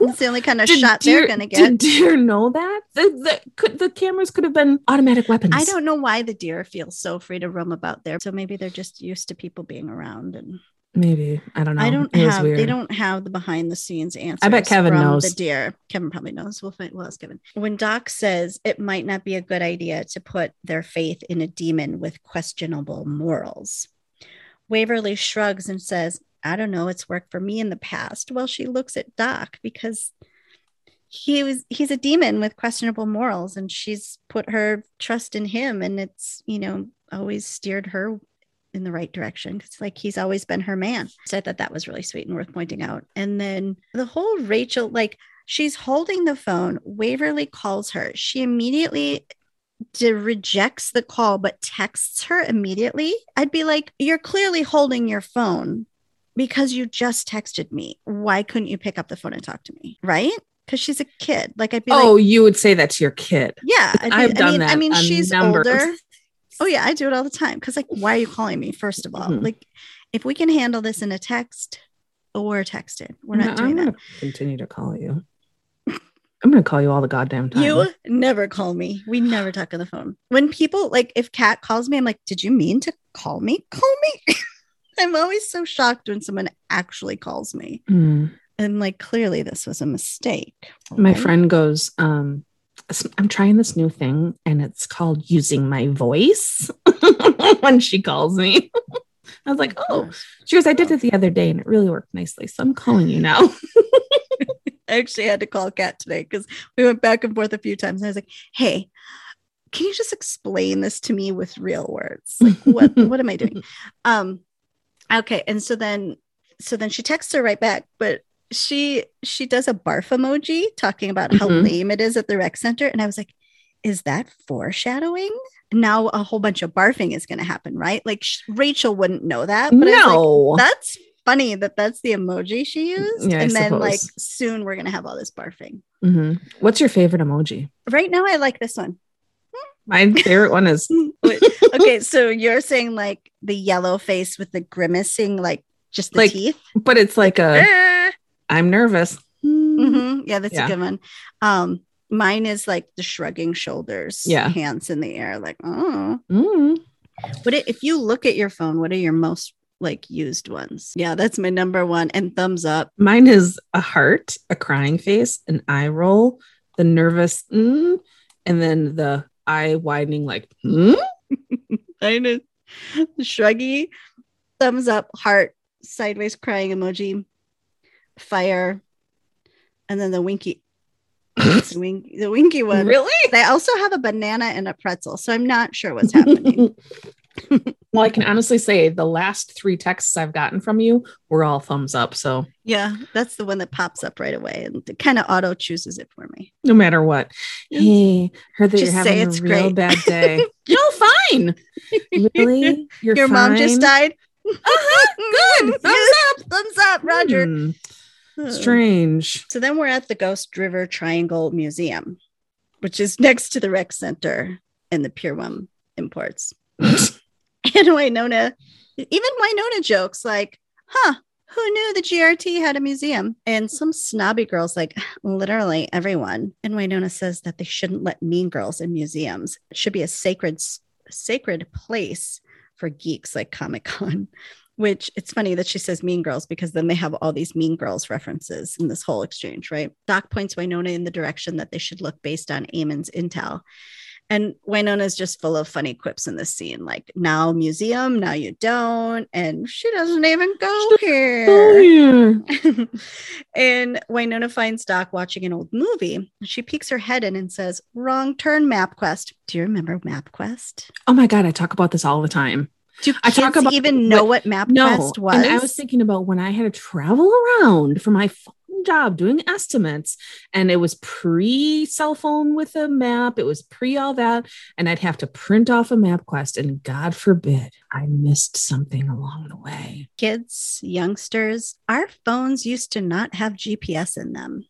That's the only kind of did shot deer, they're gonna Did get. deer know that? The, the, could, the cameras could have been automatic weapons. I don't know why the deer feel so free to roam about there. So maybe they're just used to people being around and Maybe. I don't know. I don't It have they don't have the behind the scenes answer. Kevin knows. the deer. Kevin probably knows. We'll find we'll ask Kevin. When Doc says it might not be a good idea to put their faith in a demon with questionable morals, Waverly shrugs and says, I don't know, it's worked for me in the past. Well, she looks at Doc because he was he's a demon with questionable morals and she's put her trust in him and it's you know always steered her in the right direction because like he's always been her man. So i thought that was really sweet and worth pointing out. And then the whole rachel like she's holding the phone. Waverly calls her. She immediately de- rejects the call but texts her immediately i'd be like you're clearly holding your phone because you just texted me why couldn't you pick up the phone and talk to me right because she's a kid like i'd be Oh, like you would say that to your kid. yeah I'd be- I've I done mean, that i mean a she's number of older Oh yeah, I do it all the time. Cause like, why are you calling me? First of all, Mhm. like, if we can handle this in a text, or texted, we're No, not doing I'm that. continue to call you. I'm gonna call you all the goddamn time. You never call me. We never talk on the phone. When people like, if Kat calls me, I'm like, did you mean to call me? Call me. I'm always so shocked when someone actually calls me, Hmm. and like, clearly this was a mistake. My friend goes, um, I'm trying this new thing and it's called using my voice when she calls me. I was like, oh, she goes, I did it the other day and it really worked nicely. So I'm calling you now. I actually had to call Kat today because we went back and forth a few times. And I was like, hey, can you just explain this to me with real words? Like what what am I doing? Um okay. And so then so then she texts her right back, but she she does a barf emoji talking about how Mhm. lame it is at the rec center. And I was like, is that foreshadowing? Now a whole bunch of barfing is going to happen, right? Like sh- Rachel wouldn't know that, but I was like, no. that's funny that that's the emoji she used. Yeah, I and then like soon we're gonna have all this barfing. Mhm. What's your favorite emoji? Right now, I like this one. My favorite one is okay, so you're saying like the yellow face with the grimacing, like just the Like, teeth. but it's like a Ah. I'm nervous. Mhm. Yeah, that's Yeah. a good one. Um, mine is like the shrugging shoulders, Yeah. hands in the air, like oh. Mm. What it, if you look at your phone? What are your most like used ones? Yeah, that's my number one. And thumbs up. Mine is a heart, a crying face, an eye roll, the nervous, mm, and then the eye widening, like, mm? I know. Shruggy, thumbs up, heart, sideways crying emoji, fire, and then the winky, the, wink, the winky one. really? They also have a banana and a pretzel, so I'm not sure what's happening. well, I can honestly say the last three texts I've gotten from you were all thumbs up. So yeah, that's the one that pops up right away, and it kind of auto chooses it for me. no matter what, hey, heard that Just you're say having a it's real great. bad day. no, fine. Really? You're Your mom just died. Uh-huh. Good. Thumbs Yes, thumbs up, Roger. Hmm, strange. So then we're at the Ghost River Triangle Museum, which is next to the rec center and the Pier One imports. And Wynonna, even Wynonna jokes like, huh, who knew the GRT had a museum? And some snobby girls, like literally everyone. And Wynonna says that they shouldn't let mean girls in museums. It should be a sacred, sacred place for geeks like Comic Con. Which it's funny that she says mean girls because then they have all these mean girls references in this whole exchange, right? Doc points Wynonna in the direction that they should look based on Amon's intel. And Wynonna's just full of funny quips in this scene, like now museum, now you don't, and she doesn't even go here. Oh, yeah. and Wynonna finds Doc watching an old movie. She peeks her head in and says, "Wrong turn, MapQuest." Do you remember MapQuest? Oh my god, I talk about this all the time. Do I talk about- even know but- what MapQuest No, was? and I was thinking about when I had to travel around for my job doing estimates, and it was pre cell phone with a map. It was pre all that, and I'd have to print off a MapQuest, and God forbid I missed something along the way. kids, youngsters, our phones used to not have GPS in them.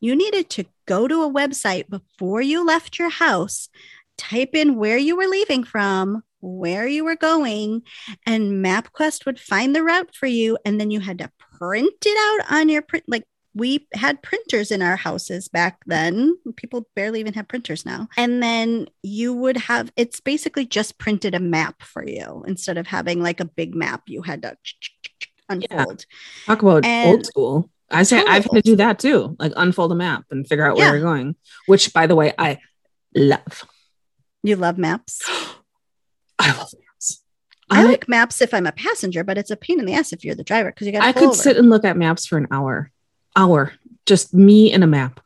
You needed to go to a website before you left your house, type in where you were leaving from, where you were going, and MapQuest would find the route for you. And then you had to print it out on your print. Like we had printers in our houses back then. People barely even have printers now. And then you would have it's basically just printed a map for you instead of having like a big map you had to unfold. Talk about And- old school. I say Totally I've had to do that too, like unfold a map and figure out where Yeah. we're going. Which, by the way, I love. You love maps. I love maps. I, I, like maps if I'm a passenger, but it's a pain in the ass if you're the driver because you got I could over. sit and look at maps for an hour. Hour, just me and a map.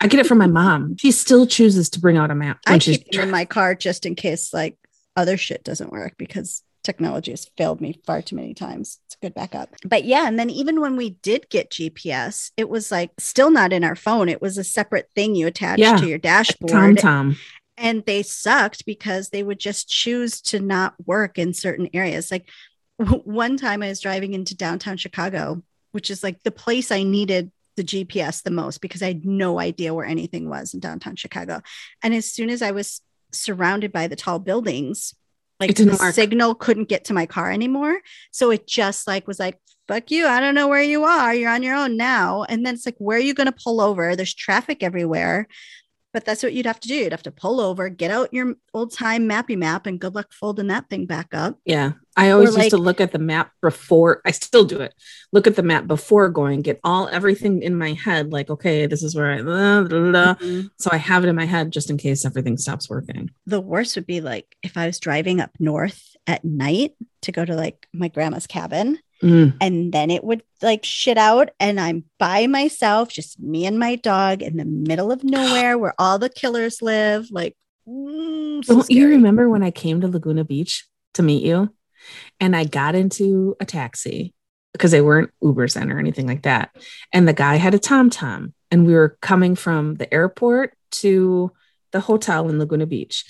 I get it from my mom. She still chooses to bring out a map when I she's keep them in my car just in case like other shit doesn't work because technology has failed me far too many times. It's a good backup. But yeah, and then even when we did get GPS, it was like still not in our phone. It was a separate thing you attached Yeah. to your dashboard. TomTom. and they sucked because they would just choose to not work in certain areas. Like one time I was driving into downtown Chicago, which is like the place I needed the GPS the most because I had no idea where anything was in downtown Chicago. And as soon as I was surrounded by the tall buildings, like the work. signal couldn't get to my car anymore. So it just like was like, fuck you. I don't know where you are. You're on your own now. And then it's like, where are you going to pull over? There's traffic everywhere. But that's what you'd have to do. You'd have to pull over, get out your old time mappy map, and good luck folding that thing back up. Yeah. I always Or used to look at the map before I still do it. Look at the map before going, get all everything in my head, like, okay, this is where I blah, blah, blah. Mhm. so I have it in my head just in case everything stops working. The worst would be like if I was driving up north at night to go to like my grandma's cabin, Mm. and then it would like shit out, and I'm by myself, just me and my dog in the middle of nowhere where all the killers live. Like, mm, so Don't you remember when I came to Laguna Beach to meet you and I got into a taxi because they weren't Ubers then or anything like that. And the guy had a TomTom and we were coming from the airport to the hotel in Laguna Beach.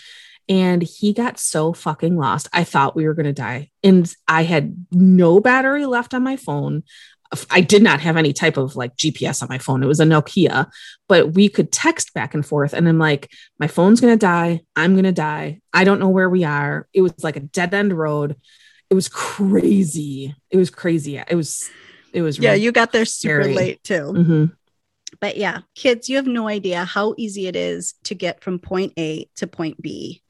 And he got so fucking lost. I thought we were going to die. And I had no battery left on my phone. I did not have any type of like GPS on my phone. It was a Nokia, but we could text back and forth. And I'm like, my phone's going to die. I'm going to die. I don't know where we are. It was like a dead end road. It was crazy. It was crazy. It was, it was, Yeah, you got there super Scary. late too. Mhm. But yeah, kids, you have no idea how easy it is to get from point A to point B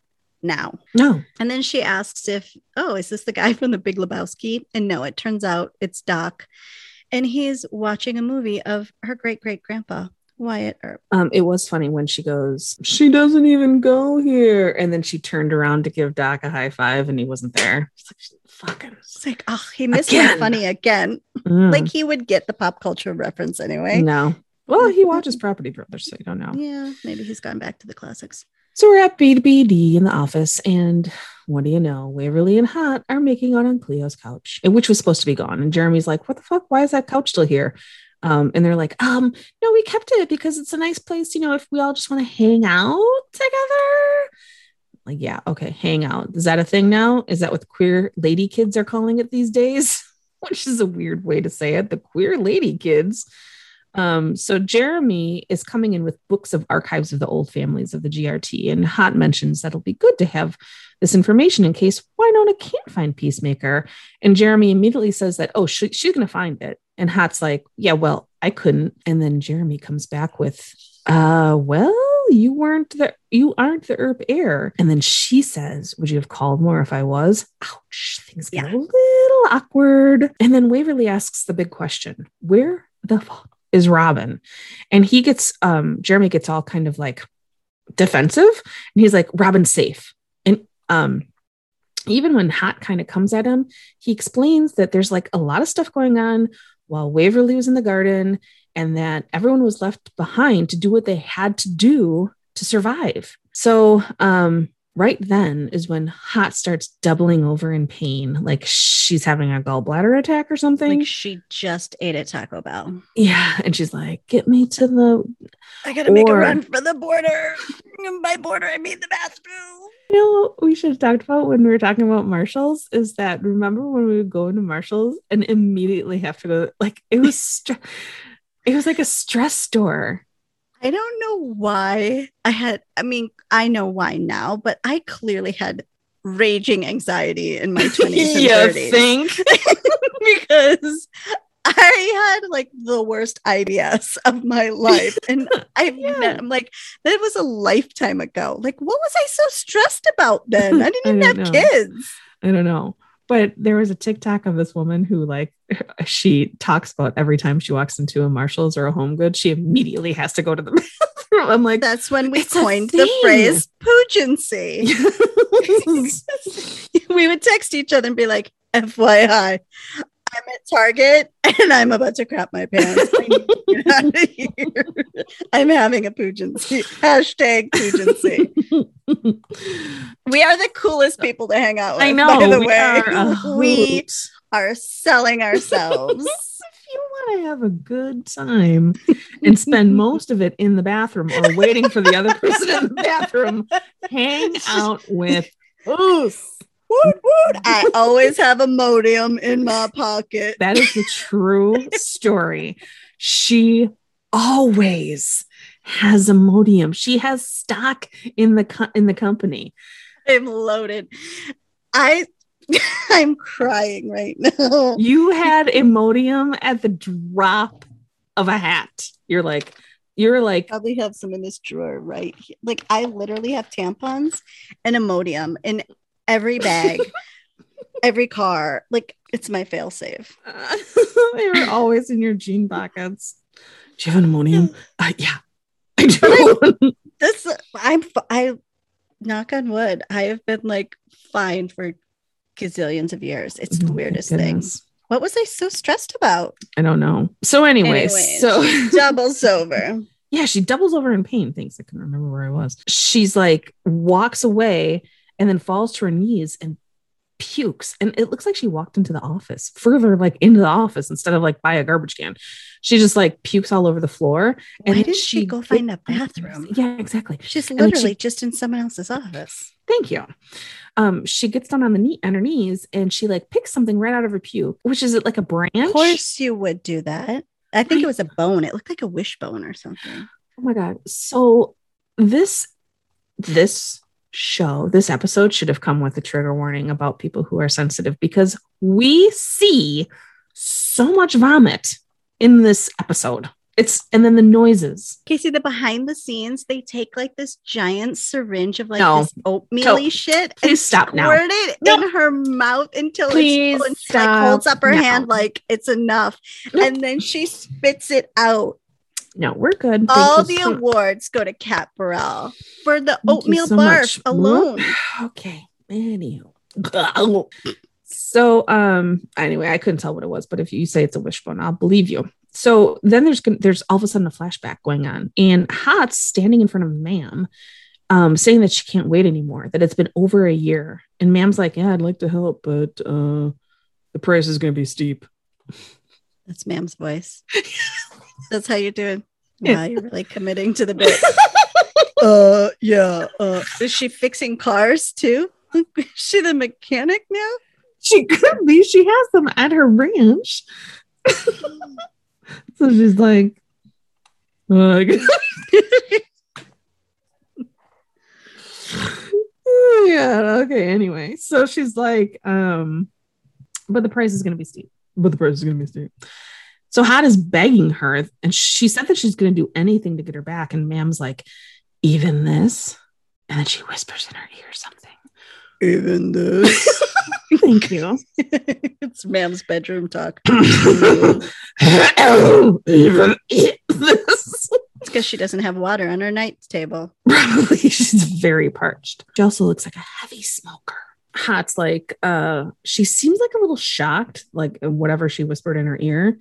now. no, And then she asks if, oh, is this the guy from the Big Lebowski? And no, it turns out it's Doc. And he's watching a movie of her great great grandpa, Wyatt Earp. um, it was funny when she goes, she doesn't even go here. And then she turned around to give Doc a high five and he wasn't there. It's like, fucking, It's like, oh, he missed Again. funny again. Mm. Like he would get the pop culture reference anyway. no. Well, he watches Property Brothers, so you don't know. Yeah, maybe he's gone back to the classics. So we're at BBD in the office, and what do you know? Waverly and Haught are making out on Cleo's couch, which was supposed to be gone. And Jeremy's like, "What the fuck? Why is that couch still here?" Um, and they're like, "Um, no, we kept it because it's a nice place. You know, if we all just want to hang out together." Like, yeah, okay, hang out. Is that a thing now? Is that what queer lady kids are calling it these days? Which is a weird way to say it. The queer lady kids. Um, so Jeremy is coming in with books of archives of the old families of the GRT, and Haught mentions that it'll be good to have this information in case Wynonna can't find Peacemaker. And Jeremy immediately says that, oh, she, she's going to find it. And Haught's like, yeah, well, I couldn't. And then Jeremy comes back with, uh, well, you weren't the, you aren't the Earp heir. And then she says, would you have called more if I was? Ouch, things get Yeah. a little awkward. And then Waverly asks the big question, where the fuck is Robin? And he gets, um, Jeremy gets all kind of like defensive. And he's like robin's safe. And um even when Haught kind of comes at him he explains that there's like a lot of stuff going on while waverly was in the garden and that everyone was left behind to do what they had to do to survive. So um right then is when Haught starts doubling over in pain, like she's having a gallbladder attack or something. Like she just ate at Taco Bell. Yeah. And she's like, get me to the. I gotta make a run for the border. By border, I mean the bathroom. You know what we should have talked about when we were talking about Marshalls is that remember when we would go into Marshalls and immediately have to go, like, it was. St- it was like a stress store. I don't know why I had, I mean, I know why now, but I clearly had raging anxiety in my 20s and you 30s. think? because I had like the worst IBS of my life. And I've yeah. I'm like, that was a lifetime ago. Like, what was I so stressed about then? I didn't even I have know. kids. I don't know. But there was a TikTok of this woman who, like, she talks about every time she walks into a Marshalls or a Home Goods, she immediately has to go to the bathroom. I'm like, That's when we coined the phrase poogency. we would text each other and be like, FYI, I'm at Target and I'm about to crap my pants. I need to get out of here. I'm having a poogency. Hashtag poogency. We are the coolest people to hang out with. I know. By the we way, are we are selling ourselves. if you want to have a good time and spend most of it in the bathroom or waiting for the other person in the bathroom, hang out with us. Woot, woot. I always have Imodium in my pocket. That is the true story. She always has Imodium. She has stock in the co- in the company. I'm loaded. I I'm crying right now. You had Imodium at the drop of a hat. You're like, you're like, Probably have some in this drawer right here. Like I literally have tampons and Imodium in every bag, every car. Like it's my fail failsafe. they were always in your jean pockets. Do you have an Imodium? Uh, yeah, I do. This I'm I knock on wood. I have been like fine for gazillions of years. It's the Oh weirdest thing. What was I so stressed about? I don't know. So, anyways, Anyways, so doubles over. yeah, she doubles over in pain. Thanks. I couldn't remember where I was. She's like walks away and then falls to her knees and pukes. And it looks like she walked into the office, further like into the office instead of like by a garbage can. She just like pukes all over the floor. Why didn't she go find a bathroom? Yeah, exactly. She's then she- literally just in someone else's office. Thank you. Um, she gets down on the knee on her knees and she like picks something right out of her puke, which is it like a branch? Of course, you would do that. I think it was a bone. It looked like a wishbone or something. Oh my god. So this this show, this episode should have come with a trigger warning about people who are sensitive because we see so much vomit in this episode. It's and then the noises. Casey, the behind the scenes, they take like this giant syringe of like No. this oatmeal No. shit Please and stop now. squirt it No. in her mouth until Please it's full and she like holds up her now. hand like it's enough. No. And then she spits it out. No, we're good. Thank All the so- awards go to Kat Barrell for the Thank oatmeal so barf much. alone. okay. Anywho. So um anyway, I couldn't tell what it was, but if you say it's a wishbone, I'll believe you. So then there's there's all of a sudden a flashback going on, and Haught's standing in front of Ma'am, um, saying that she can't wait anymore, that it's been over a year. And Ma'am's like, Yeah, I'd like to help, but uh the price is gonna be steep. That's Mam's voice. That's how you're doing. Yeah. Wow, you're really committing to the bit. uh, yeah. Uh, is she fixing cars too? Is she the mechanic now? She could be, she has them at her ranch. so she's like, "Ugh." yeah, okay. Anyway, so she's like, um, but the price is gonna be steep. But the price is gonna be steep. So Haught is begging her, and she said that she's gonna do anything to get her back. And Ma'am's like, even this, and then she whispers in her ear something. Even this. Thank you. it's Mam's bedroom talk. even this. because she doesn't have water on her night table. Probably she's very parched. She also looks like a heavy smoker. Haught's like, uh, she seems like a little shocked, like whatever she whispered in her ear,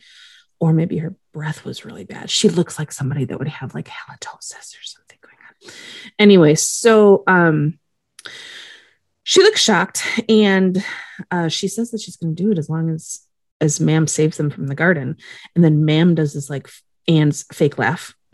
or maybe her breath was really bad. She looks like somebody that would have like halitosis or something going on. Anyway, so um she looks shocked and uh, she says that she's going to do it as long as as ma'am saves them from the garden and then ma'am does this like Anne's fake laugh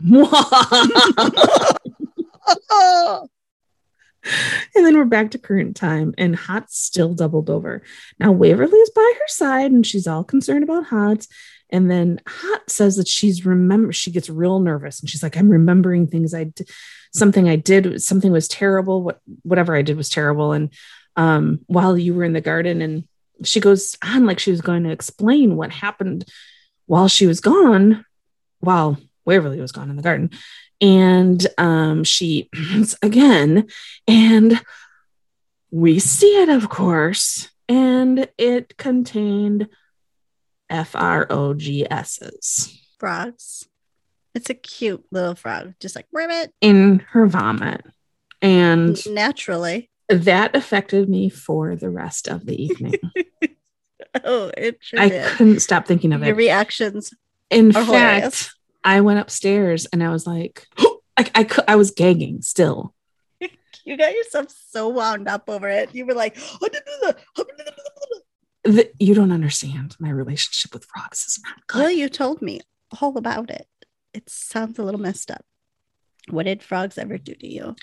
and then we're back to current time and Haught's still doubled over. Now Waverly is by her side and she's all concerned about Haught. And then Haught says that she's remember she gets real nervous and she's like, I'm remembering things I did, something I did, something was terrible. What whatever I did was terrible. And um, while you were in the garden, and she goes on like she was going to explain what happened while she was gone, while Waverly was gone in the garden. And um, she again, and we see it, of course, and it contained F R O G S's. Frogs. It's a cute little frog, just like ribbit. In her vomit. And naturally, that affected me for the rest of the evening. oh, it sure I did. couldn't stop thinking of Your it. Your reactions In fact, hilarious. I went upstairs and I was like, I, I, I was gagging still. You got yourself so wound up over it. You were like, The, you don't understand. My relationship with frogs is not well, you told me all about it. It sounds a little messed up. What did frogs ever do to you?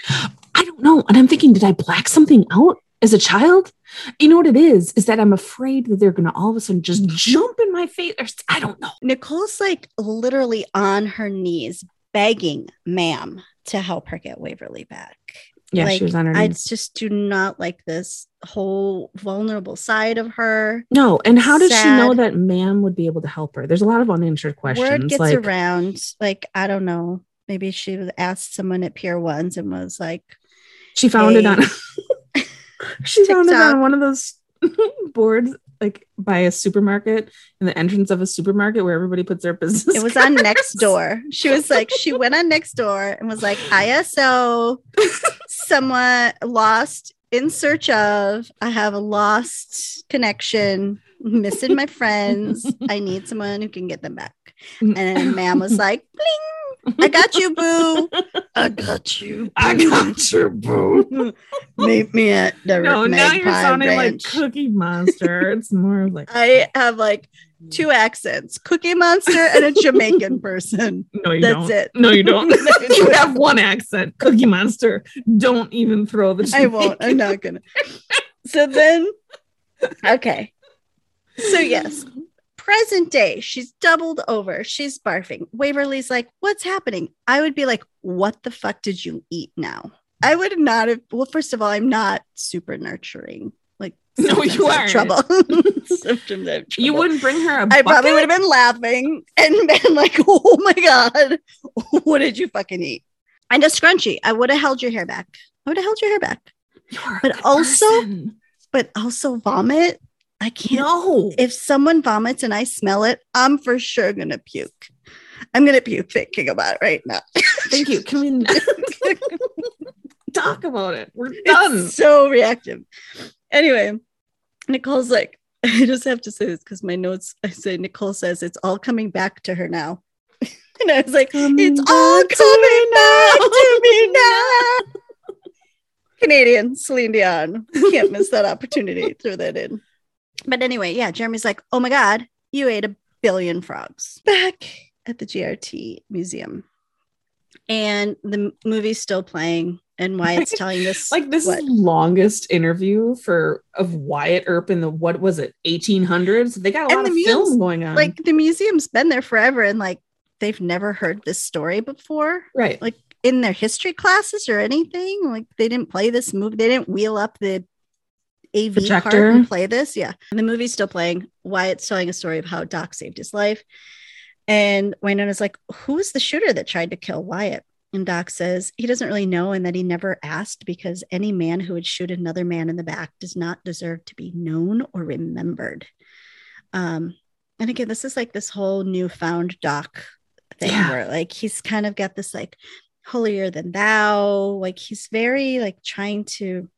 I don't know. And I'm thinking, did I black something out as a child? You know what it is? Is that I'm afraid that they're going to all of a sudden just mm-hmm. jump in my face. Or, I don't know. Nicole's like literally on her knees begging ma'am to help her get Waverly back. Yeah, like, she was on her I just do not like this whole vulnerable side of her. No, and how did she know that ma'am would be able to help her? There's a lot of unanswered questions. Word gets like, around. Like, I don't know. Maybe she was asked someone at Pier Ones and was like, She found it on. she found it on one of those boards, like by a supermarket in the entrance of a supermarket where everybody puts their business. it was on cards. next door. She was like, she went on next door and was like, ISO, someone lost in search of, I have a lost connection, missing my friends. I need someone who can get them back. And then ma'am was like, bling, I got you, boo. I got you. I got your boo. Meet me at the No, now you're Magpie sounding Ranch. like Cookie Monster. It's more of like I have like two accents Cookie Monster and a Jamaican person. no, you That's don't. it. No, you don't. You you have one accent, Cookie Monster. Don't even throw the. I won't. I'm not gonna. So then, okay. So yes, present day, she's doubled over. She's barfing. Waverly's like, "What's happening?" I would be like, "What the fuck did you eat now?" I would not have. Well, first of all, I'm not super nurturing. Like, No, you aren't. Trouble. You wouldn't bring her a I probably would have been laughing and been like, "Oh my god, what did you fucking eat?" And a scrunchie. I would have held your hair back. I would have held your hair back. You're but also- person. But also vomit. I can't. no. If someone vomits and I smell it, I'm for sure gonna puke. I'm gonna puke thinking about it right now. Thank you. Can we talk about it? We're done. It's so reactive. Anyway, Nicole's like, I just have to say this because my notes I say Nicole says it's all coming back to her now. and I was like, Coming it's all to coming back to me now. Canadian Celine Dion. Can't miss that opportunity. Throw that in. But anyway, yeah, Jeremy's like, oh my God, you ate a billion frogs. Back at the GRT Museum. And the movie's still playing, and Wyatt's telling this like this what? longest interview for of Wyatt Earp in the what was it 1800s? They got a And lot of film going on. like the museum's been there forever, and like they've never heard this story before. right. like in their history classes or anything. Like they didn't play this movie. They didn't wheel up the AV Projector. and play this. Yeah. And the movie's still playing. Wyatt's telling a story of how Doc saved his life. And Wynonna's like, who's the shooter that tried to kill Wyatt? And Doc says he doesn't really know and that he never asked because any man who would shoot another man in the back does not deserve to be known or remembered. Um, and again, this is like this whole newfound Doc thing Yeah. where like he's kind of got this like holier than thou, like he's very like trying to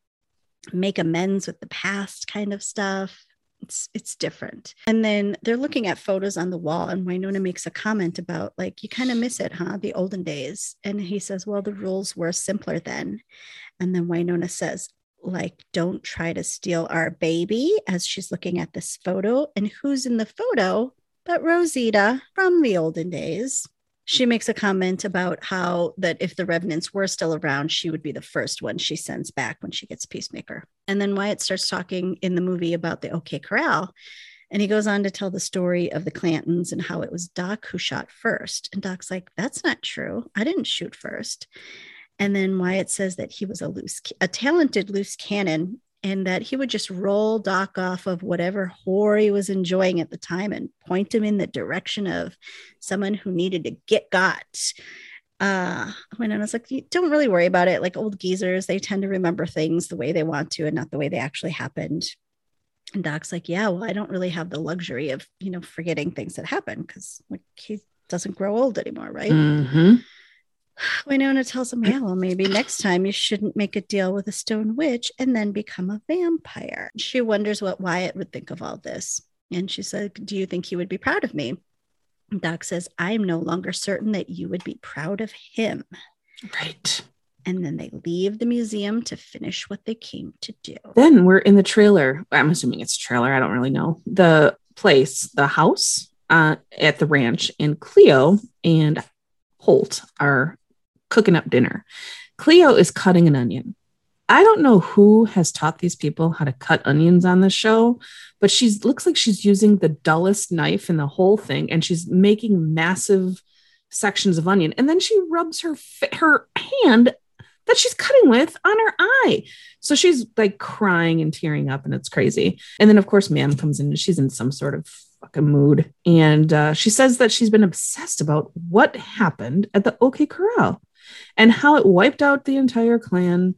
make amends with the past kind of stuff. It's it's different. And then they're looking at photos on the wall, and Wynonna makes a comment about like you kind of miss it, huh? The olden days. And he says, Well, the rules were simpler then. And then Wynonna says, like, don't try to steal our baby as she's looking at this photo. And who's in the photo but Rosita from the olden days? She makes a comment about how that if the revenants were still around, she would be the first one she sends back when she gets Peacemaker. And then Wyatt starts talking in the movie about the OK Corral. And he goes on to tell the story of the Clantons and how it was Doc who shot first. And Doc's like, that's not true. I didn't shoot first. And then Wyatt says that he was a loose, a talented loose cannon, and that he would just roll Doc off of whatever whore he was enjoying at the time and point him in the direction of someone who needed to get got. Uh, when I was like, "You don't really worry about it. Like old geezers, they tend to remember things the way they want to and not the way they actually happened. And Doc's like, yeah, well, I don't really have the luxury of, you know, forgetting things that happened because like he doesn't grow old anymore, right? Mhm. Wynonna tells him, yeah, well, maybe next time you shouldn't make a deal with a stone witch and then become a vampire. She wonders what Wyatt would think of all this. And she said, Do you think he would be proud of me? Doc says, I am no longer certain that you would be proud of him. Right. And then they leave the museum to finish what they came to do. Then we're in the trailer. I'm assuming it's a trailer. I don't really know. The place, the house uh, at the ranch, and Cleo and Holt are cooking up dinner. Cleo is cutting an onion. I don't know who has taught these people how to cut onions on this show, but she looks like she's using the dullest knife in the whole thing, and she's making massive sections of onion, and then she rubs her her hand that she's cutting with on her eye. So she's like crying and tearing up, and it's crazy. And then, of course, Mam comes in and she's in some sort of fucking mood. And uh, she says that she's been obsessed about what happened at the OK Corral and how it wiped out the entire clan.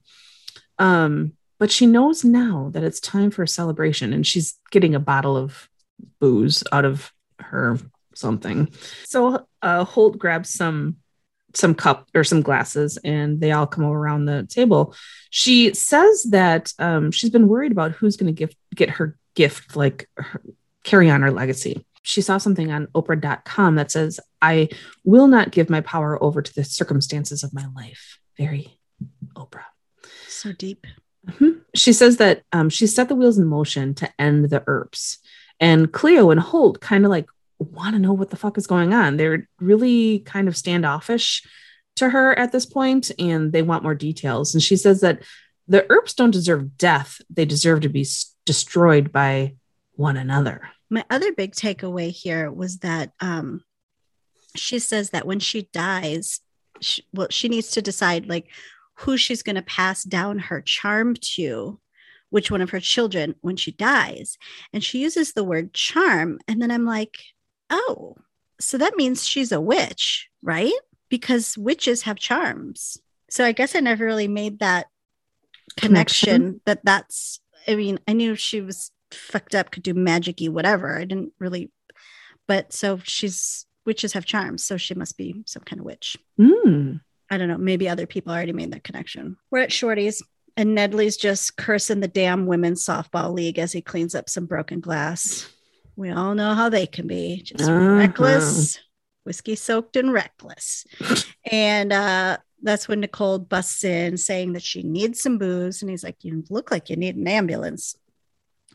Um, but she knows now that it's time for a celebration, and she's getting a bottle of booze out of her something. So uh, Holt grabs some some cup or some glasses and they all come around the table she says that um, she's been worried about who's going to get her gift like her, carry on her legacy she saw something on oprah.com that says i will not give my power over to the circumstances of my life very oprah So deep. Mhm. She says that um, she set the wheels in motion to end the Earps. And Cleo and Holt kind of like want to know what the fuck is going on. They're really kind of standoffish to her at this point and they want more details. And she says that the Earps don't deserve death, they deserve to be s- destroyed by one another. My other big takeaway here was that um, she says that when she dies, she, well, she needs to decide like who she's going to pass down her charm to, which one of her children when she dies. And she uses the word charm. And then I'm like, oh, so that means she's a witch, right? Because witches have charms. So I guess I never really made that connection, Connection. that that's, I mean, I knew she was fucked up, could do magic y, whatever. I didn't really, but so she's, witches have charms. So she must be some kind of witch. Mm. I don't know. Maybe other people already made that connection. We're at Shorty's, and Nedley's just cursing the damn women's softball league as he cleans up some broken glass. We all know how they can be just Uh-huh. reckless, whiskey soaked and reckless. and uh, that's when Nicole busts in saying that she needs some booze. And he's like, You look like you need an ambulance.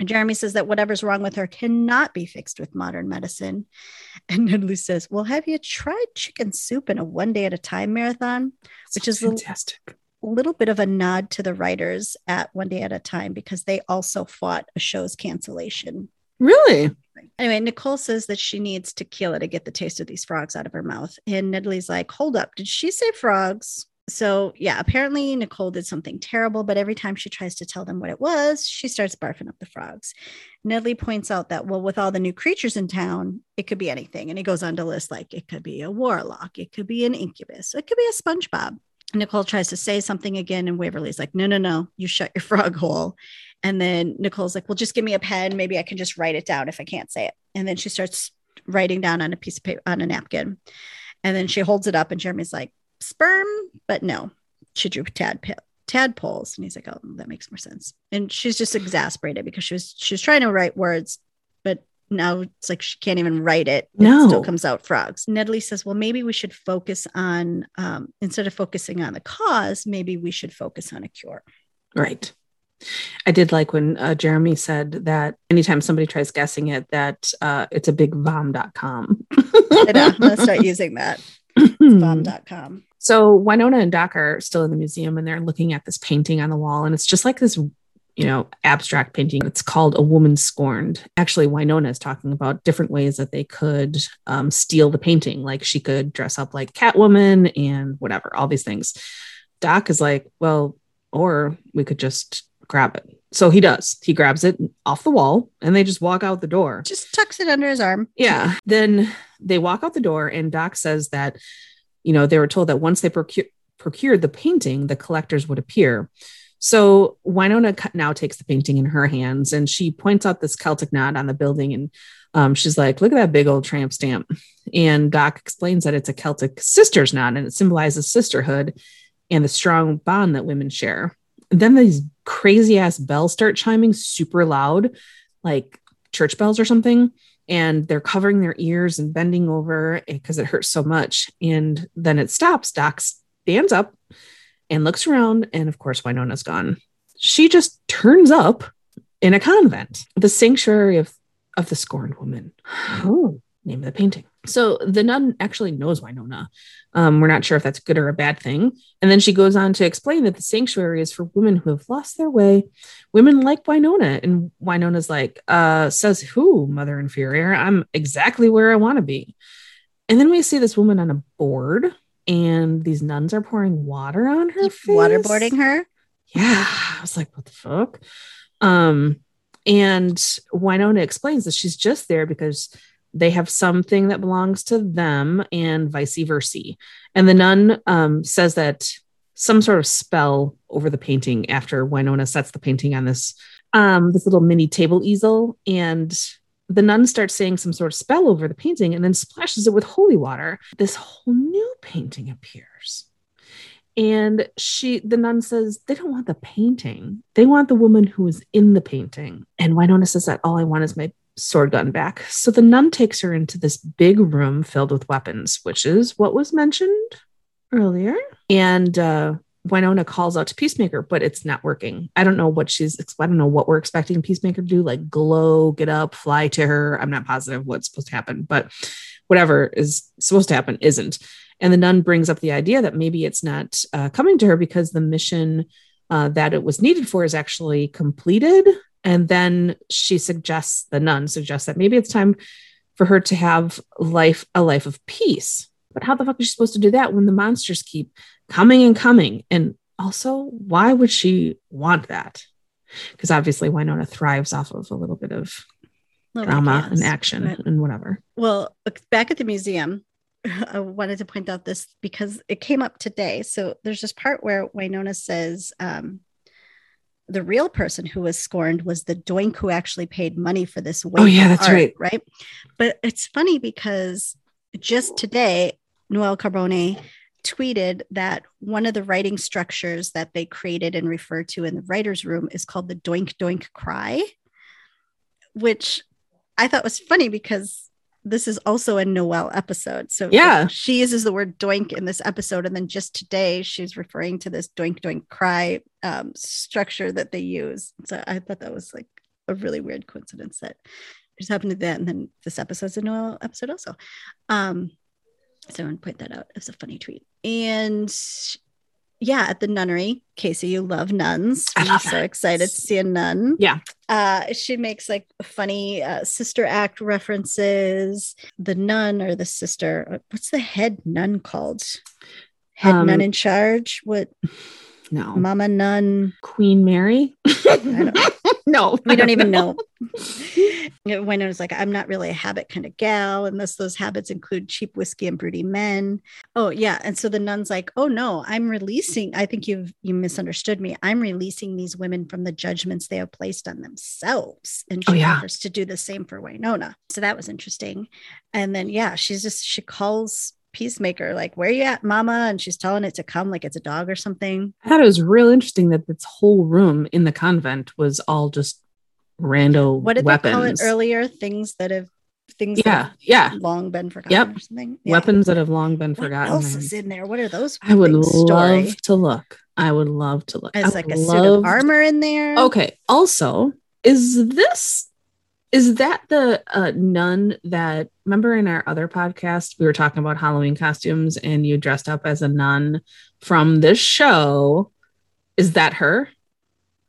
Jeremy says that whatever's wrong with her cannot be fixed with modern medicine. And Nedley says, Well, have you tried chicken soup in a one day at a time marathon? Which is fantastic. a- little bit of a nod to the writers at One Day at a Time because they also fought a show's cancellation. Really? Anyway, Nicole says that she needs tequila to get the taste of these frogs out of her mouth. And Nedley's like, hold up, did she say frogs? So, yeah, apparently Nicole did something terrible, but every time she tries to tell them what it was, she starts barfing up the frogs. Nedley points out that, well, with all the new creatures in town, it could be anything. And he goes on to list like it could be a warlock, it could be an incubus, it could be a SpongeBob. Nicole tries to say something again, and Waverly's like, no, no, no, you shut your frog hole. And then Nicole's like, well, just give me a pen. Maybe I can just write it down if I can't say it. And then she starts writing down on a piece of paper, on a napkin. And then she holds it up, and Jeremy's like, sperm, but no, she drew tad tadpoles. And he's like, oh, that makes more sense. And she's just exasperated because she was she was trying to write words, but now it's like she can't even write it. No. It still comes out frogs. Nedley says, well, maybe we should focus on um, instead of focusing on the cause, maybe we should focus on a cure. Right. I did like when uh, Jeremy said that anytime somebody tries guessing it, that uh, it's a big vom.com. I know. I'm going to start using that. Vom.com. So Wynonna and Doc are still in the museum and they're looking at this painting on the wall. And it's just like this, you know, abstract painting. It's called A Woman Scorned. Actually, Wynonna is talking about different ways that they could um, steal the painting. Like she could dress up like Catwoman and whatever, all these things. Doc is like, well, or we could just grab it. So he does. He grabs it off the wall and they just walk out the door. Just tucks it under his arm. Yeah. Then they walk out the door and Doc says that, you know, they were told that once they procure, procured the painting, the collectors would appear. So Wynonna now takes the painting in her hands and she points out this Celtic knot on the building and um, she's like, look at that big old tramp stamp. And Doc explains that it's a Celtic sister's knot and it symbolizes sisterhood and the strong bond that women share. And then these crazy ass bells start chiming super loud, like church bells or something. And they're covering their ears and bending over because it hurts so much. And then it stops. Doc stands up and looks around. And of course, Wynonna's gone. She just turns up in a convent, the sanctuary of, of the scorned woman. Oh, name of the painting. So the nun actually knows Wynonna. Um, we're not sure if that's good or a bad thing. And then she goes on to explain that the sanctuary is for women who have lost their way, women like Wynonna. And Wynonna's like, uh, says who, Mother Inferior? I'm exactly where I want to be. And then we see this woman on a board, and these nuns are pouring water on her face. Waterboarding her. Yeah. I was like, what the fuck? Um, and Wynonna explains that she's just there because they have something that belongs to them and vice versa. And the nun um, says that some sort of spell over the painting after Wynonna sets the painting on this um, this little mini table easel, and the nun starts saying some sort of spell over the painting and then splashes it with holy water. This whole new painting appears. And she, the nun says, they don't want the painting. They want the woman who is in the painting. And Wynonna says that all I want is my sword gun back. So the nun takes her into this big room filled with weapons, which is what was mentioned earlier. And uh, Wynonna calls out to Peacemaker, but it's not working. I don't know what she's, I don't know what we're expecting Peacemaker to do, like glow, get up, fly to her. I'm not positive what's supposed to happen, but whatever is supposed to happen isn't. And the nun brings up the idea that maybe it's not uh, coming to her because the mission uh, that it was needed for is actually completed and then she suggests, the nun suggests that maybe it's time for her to have life, a life of peace. But how the fuck is she supposed to do that when the monsters keep coming and coming? And also, why would she want that? Because obviously, Wynonna thrives off of a little bit of little drama and action right. and whatever. Well, back at the museum, I wanted to point out this because it came up today. So there's this part where Wynonna says, um, the real person who was scorned was the doink who actually paid money for this oh yeah that's art, right. right? But it's funny because just today Noelle Carbone tweeted that one of the writing structures that they created and referred to in the writers room is called the doink doink cry which i thought was funny because this is also a Noelle episode. So yeah, she uses the word doink in this episode, and then just today she's referring to this doink doink cry um, structure that they use. So I thought that was like a really weird coincidence that just happened to that, and then this episode's a Noelle episode also. Um, so I want to point that out as a funny tweet. And yeah, at the nunnery. Casey, you love nuns. I'm so excited to see a nun. Yeah. Uh, she makes like funny uh, sister act references. The nun or the sister, uh, what's the head nun called? Head um, nun in charge? What? No. Mama nun. Queen Mary? no, we don't even know. know. when it was like, I'm not really a habit kind of gal, unless those habits include cheap whiskey and broody men. Oh yeah, and so the nun's like, oh no, I'm releasing. I think you've you misunderstood me. I'm releasing these women from the judgments they have placed on themselves, and oh, she oh, yeah. offers to do the same for Wynonna. So that was interesting. And then yeah, she's just she calls peacemaker, like, where you at, mama? And she's telling it to come like it's a dog or something. I thought it was real interesting that this whole room in the convent was all just rando What did weapons. they call it earlier? Things that have things Yeah, that yeah. have long been forgotten Yep. or something. Yeah. Weapons that have long been What forgotten. else is in there? What are those? I would love Story. to look. I would love to look. It's like a suit of armor in there. Okay. Also, is this is that the uh, nun that remember in our other podcast we were talking about Halloween costumes and you dressed up as a nun from this show? Is that her?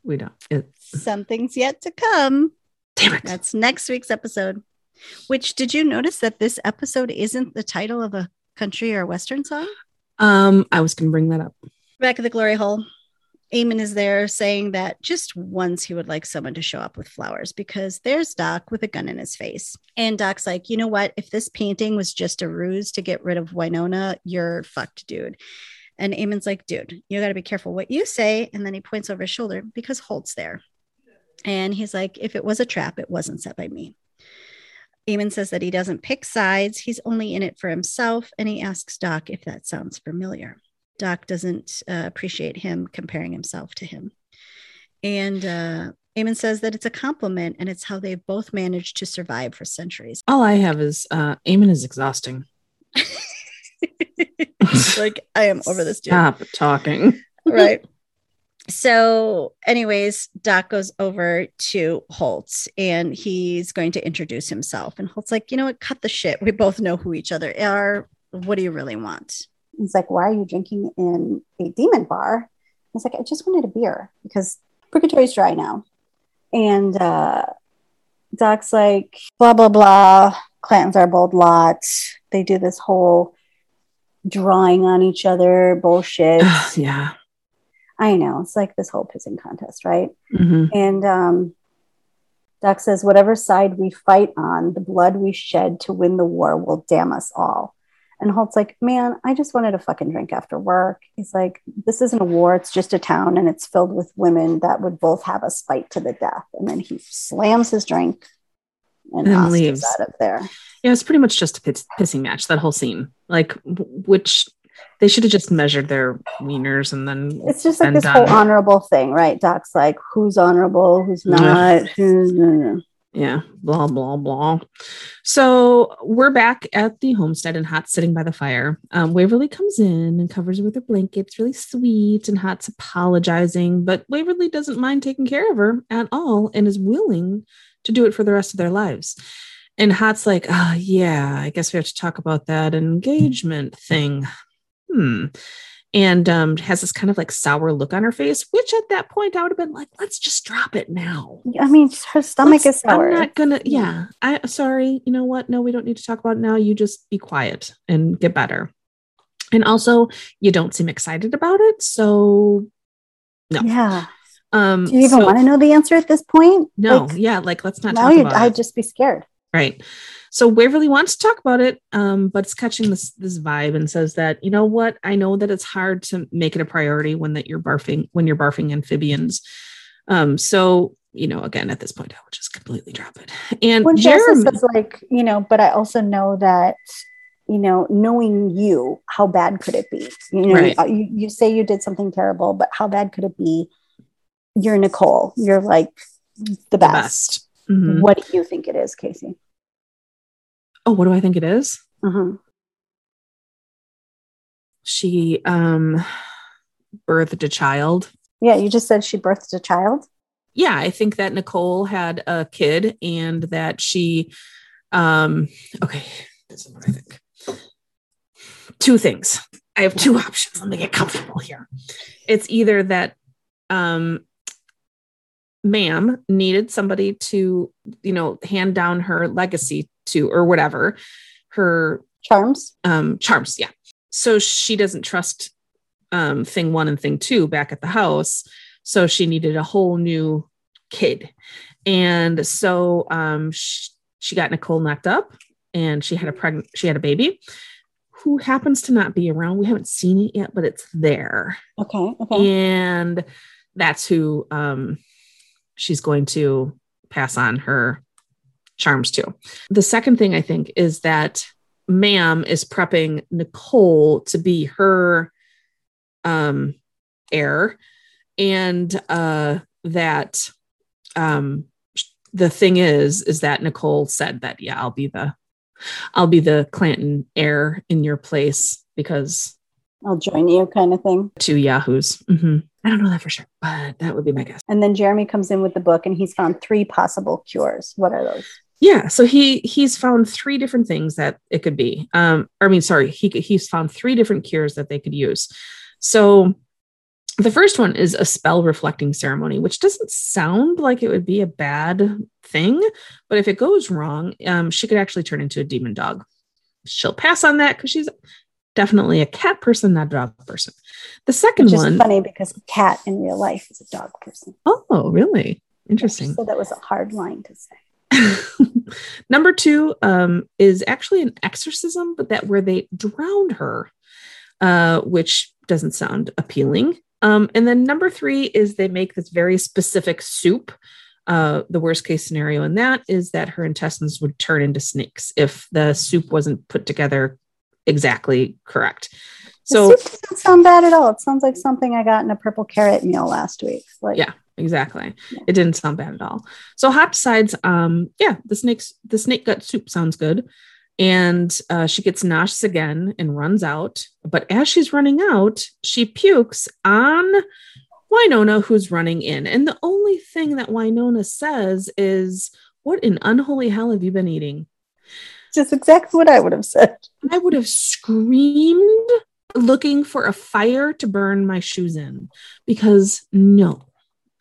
We don't. It, Something's yet to come. damn it! That's next week's episode. Which did you notice that this episode isn't the title of a country or western song? Um, I was gonna bring that up. Back at the glory hole, Amon is there saying that just once he would like someone to show up with flowers because there's Doc with a gun in his face. And Doc's like, you know what? If this painting was just a ruse to get rid of Wynonna, you're fucked, dude. And Amon's like, dude, you got to be careful what you say. And then he points over his shoulder because Holt's there. And he's like, if it was a trap, it wasn't set by me. Amon says that he doesn't pick sides. He's only in it for himself. And he asks Doc if that sounds familiar. Doc doesn't uh, appreciate him comparing himself to him. And uh, Amon says that it's a compliment and it's how they've both managed to survive for centuries. All I have is uh Amon is exhausting. like, I am over this dude. Stop talking. right. So, anyways, Doc goes over to Holtz and he's going to introduce himself. And Holt's like, you know what? Cut the shit. We both know who each other are. What do you really want? He's like, Why are you drinking in a demon bar? He's like, I just wanted a beer because purgatory's dry now. And uh, Doc's like, blah, blah, blah. Clantons are bold lot. They do this whole drawing on each other bullshit. yeah. I know. It's like this whole pissing contest, right? hmm And um, Doc says, whatever side we fight on, the blood we shed to win the war will damn us all. And Holt's like, man, I just wanted a fucking drink after work. He's like, this isn't a war. It's just a town and it's filled with women that would both have us fight to the death. And then he slams his drink and, And leaves. out of there. Yeah, it's pretty much just a piss- pissing match, that whole scene. Like, w- which they should have just measured their wieners and then It's just like this done. whole honorable thing, right? Doc's like, who's honorable, who's not. Who's, yeah, blah, blah, blah. So we're back at the homestead and Haught's sitting by the fire. Um, Waverly comes in and covers her with her blanket. It's really sweet, and Haught's apologizing, but Waverly doesn't mind taking care of her at all and is willing to do it for the rest of their lives. And Haught's like, ah, yeah, I guess we have to talk about that engagement thing. Hmm. And um, has this kind of like sour look on her face, which at that point I would have been like, let's just drop it now. I mean, her stomach Let's- is sour. I'm not gonna. Yeah, I sorry. You know what? No, we don't need to talk about it now. You just be quiet and get better. And also, you don't seem excited about it. So, no. Yeah. um, Do you even so- want to know the answer at this point? No, Like, yeah, like let's not now talk about I'd it. just be scared. Right. So Waverly wants to talk about it, um, but it's catching this this vibe and says that you know what? I know that it's hard to make it a priority when that you're barfing when you're barfing amphibians. Um, so you know, again, at this point, I would just completely drop it. And When Jeremy, says, like, you know, but I also know that, you know, knowing you, how bad could it be? You know, Right. you, you say you did something terrible, but how bad could it be? You're Nicole. You're like the the best. best. Mhm. What do you think it is, Casey? Oh, what do I think it is? Uh-huh. She um birthed a child. Yeah, you just said she birthed a child. Yeah, I think that Nicole had a kid and that she um okay, this is what I think. Two things. I have two options. Let me get comfortable here. It's either that um ma'am needed somebody to, you know, hand down her legacy to or whatever, her Charms. um charms yeah so she doesn't trust um thing one and thing two back at the house so she needed a whole new kid and so um she, she got nicole knocked up and she had a pregnant she had a baby who happens to not be around we haven't seen it yet but it's there Okay. Okay. and that's who um she's going to pass on her charms too. The second thing I think is that ma'am is prepping Nicole to be her um, heir, and uh, that um, the thing is, is that Nicole said that yeah, I'll be the, I'll be the Clanton heir in your place because I'll join you, kind of thing. Two yahoos. Mm-hmm. I don't know that for sure, but that would be my guess. And then Jeremy comes in with the book, and he's found three possible cures. What are those? Yeah, so he he's found three different things that it could be. Um, I mean, sorry, he he's found three different cures that they could use. So the first one is a spell reflecting ceremony, which doesn't sound like it would be a bad thing, but if it goes wrong, um, she could actually turn into a demon dog. She'll pass on that because she's definitely a cat person, not a dog person. The second Which one, funny because cat in real life is a dog person. Oh, really? Interesting. So that was a hard line to say. Number two um, is actually an exorcism, but that where they drowned her, uh, which doesn't sound appealing. Um, and then number three is they make this very specific soup. Uh, the worst case scenario in that is that her intestines would turn into snakes if the soup wasn't put together exactly correct. So it doesn't sound bad at all. It sounds like something I got in a purple carrot meal last week. Like yeah, exactly. Yeah. It didn't sound bad at all. So Haught sides, um, yeah, the snakes, the snake gut soup sounds good. And uh, she gets nauseous again and runs out. But as she's running out, she pukes on Wynonna, who's running in. And the only thing that Wynonna says is, What in unholy hell have you been eating? Just exactly what I would have said. I would have screamed looking for a fire to burn my shoes in because no,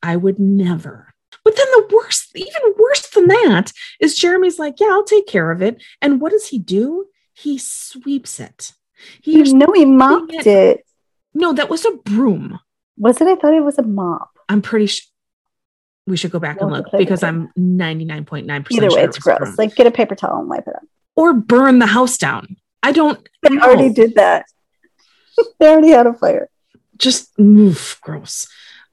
I would never. But then the worst, even worse than that, is Jeremy's like, yeah, I'll take care of it. And what does he do? He sweeps it. He no, he mopped it. it. No, that was a broom. Was it? I thought it was a mop. I'm pretty sure. We should go back and look because I'm 99.9% Either way, sure it's gross. Like, get a paper towel and wipe it up. Or burn the house down. I don't. They know. already did that. they already had a fire. Just move, gross.